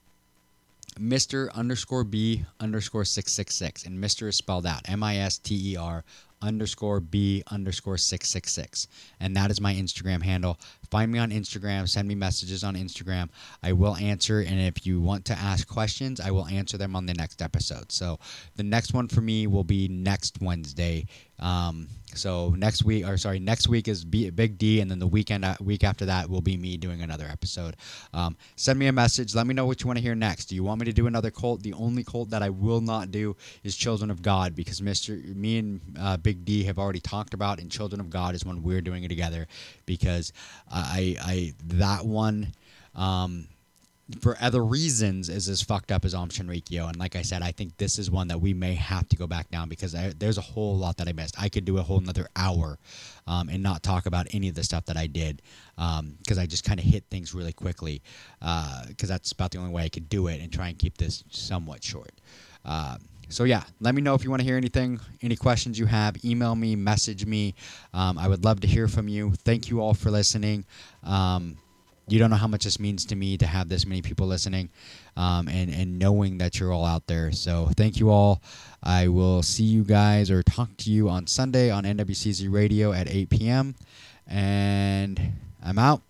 Mr. underscore B underscore 666. And Mr. is spelled out M I S T E R underscore B underscore 666. And that is my Instagram handle. Find me on Instagram. Send me messages on Instagram. I will answer. And if you want to ask questions, I will answer them on the next episode. So the next one for me will be next Wednesday. Um, so next week, or sorry, next week is Big D, and then the weekend uh, week after that will be me doing another episode. Um, send me a message. Let me know what you want to hear next. Do you want me to do another cult? The only cult that I will not do is Children of God because Mister, me and uh, Big D have already talked about, and Children of God is when we're doing it together because I, I that one. Um, for other reasons is as fucked up as Aum Shinrikyo. And like I said, I think this is one that we may have to go back down because I, there's a whole lot that I missed. I could do a whole another hour um, and not talk about any of the stuff that I did because um, I just kind of hit things really quickly because uh, that's about the only way I could do it and try and keep this somewhat short. Uh, so yeah, let me know if you want to hear anything, any questions you have. Email me, message me. Um, I would love to hear from you. Thank you all for listening. Um, you don't know how much this means to me to have this many people listening um, and, and knowing that you're all out there. So thank you all. I will see you guys or talk to you on Sunday on NWCZ Radio at 8 p.m. And I'm out.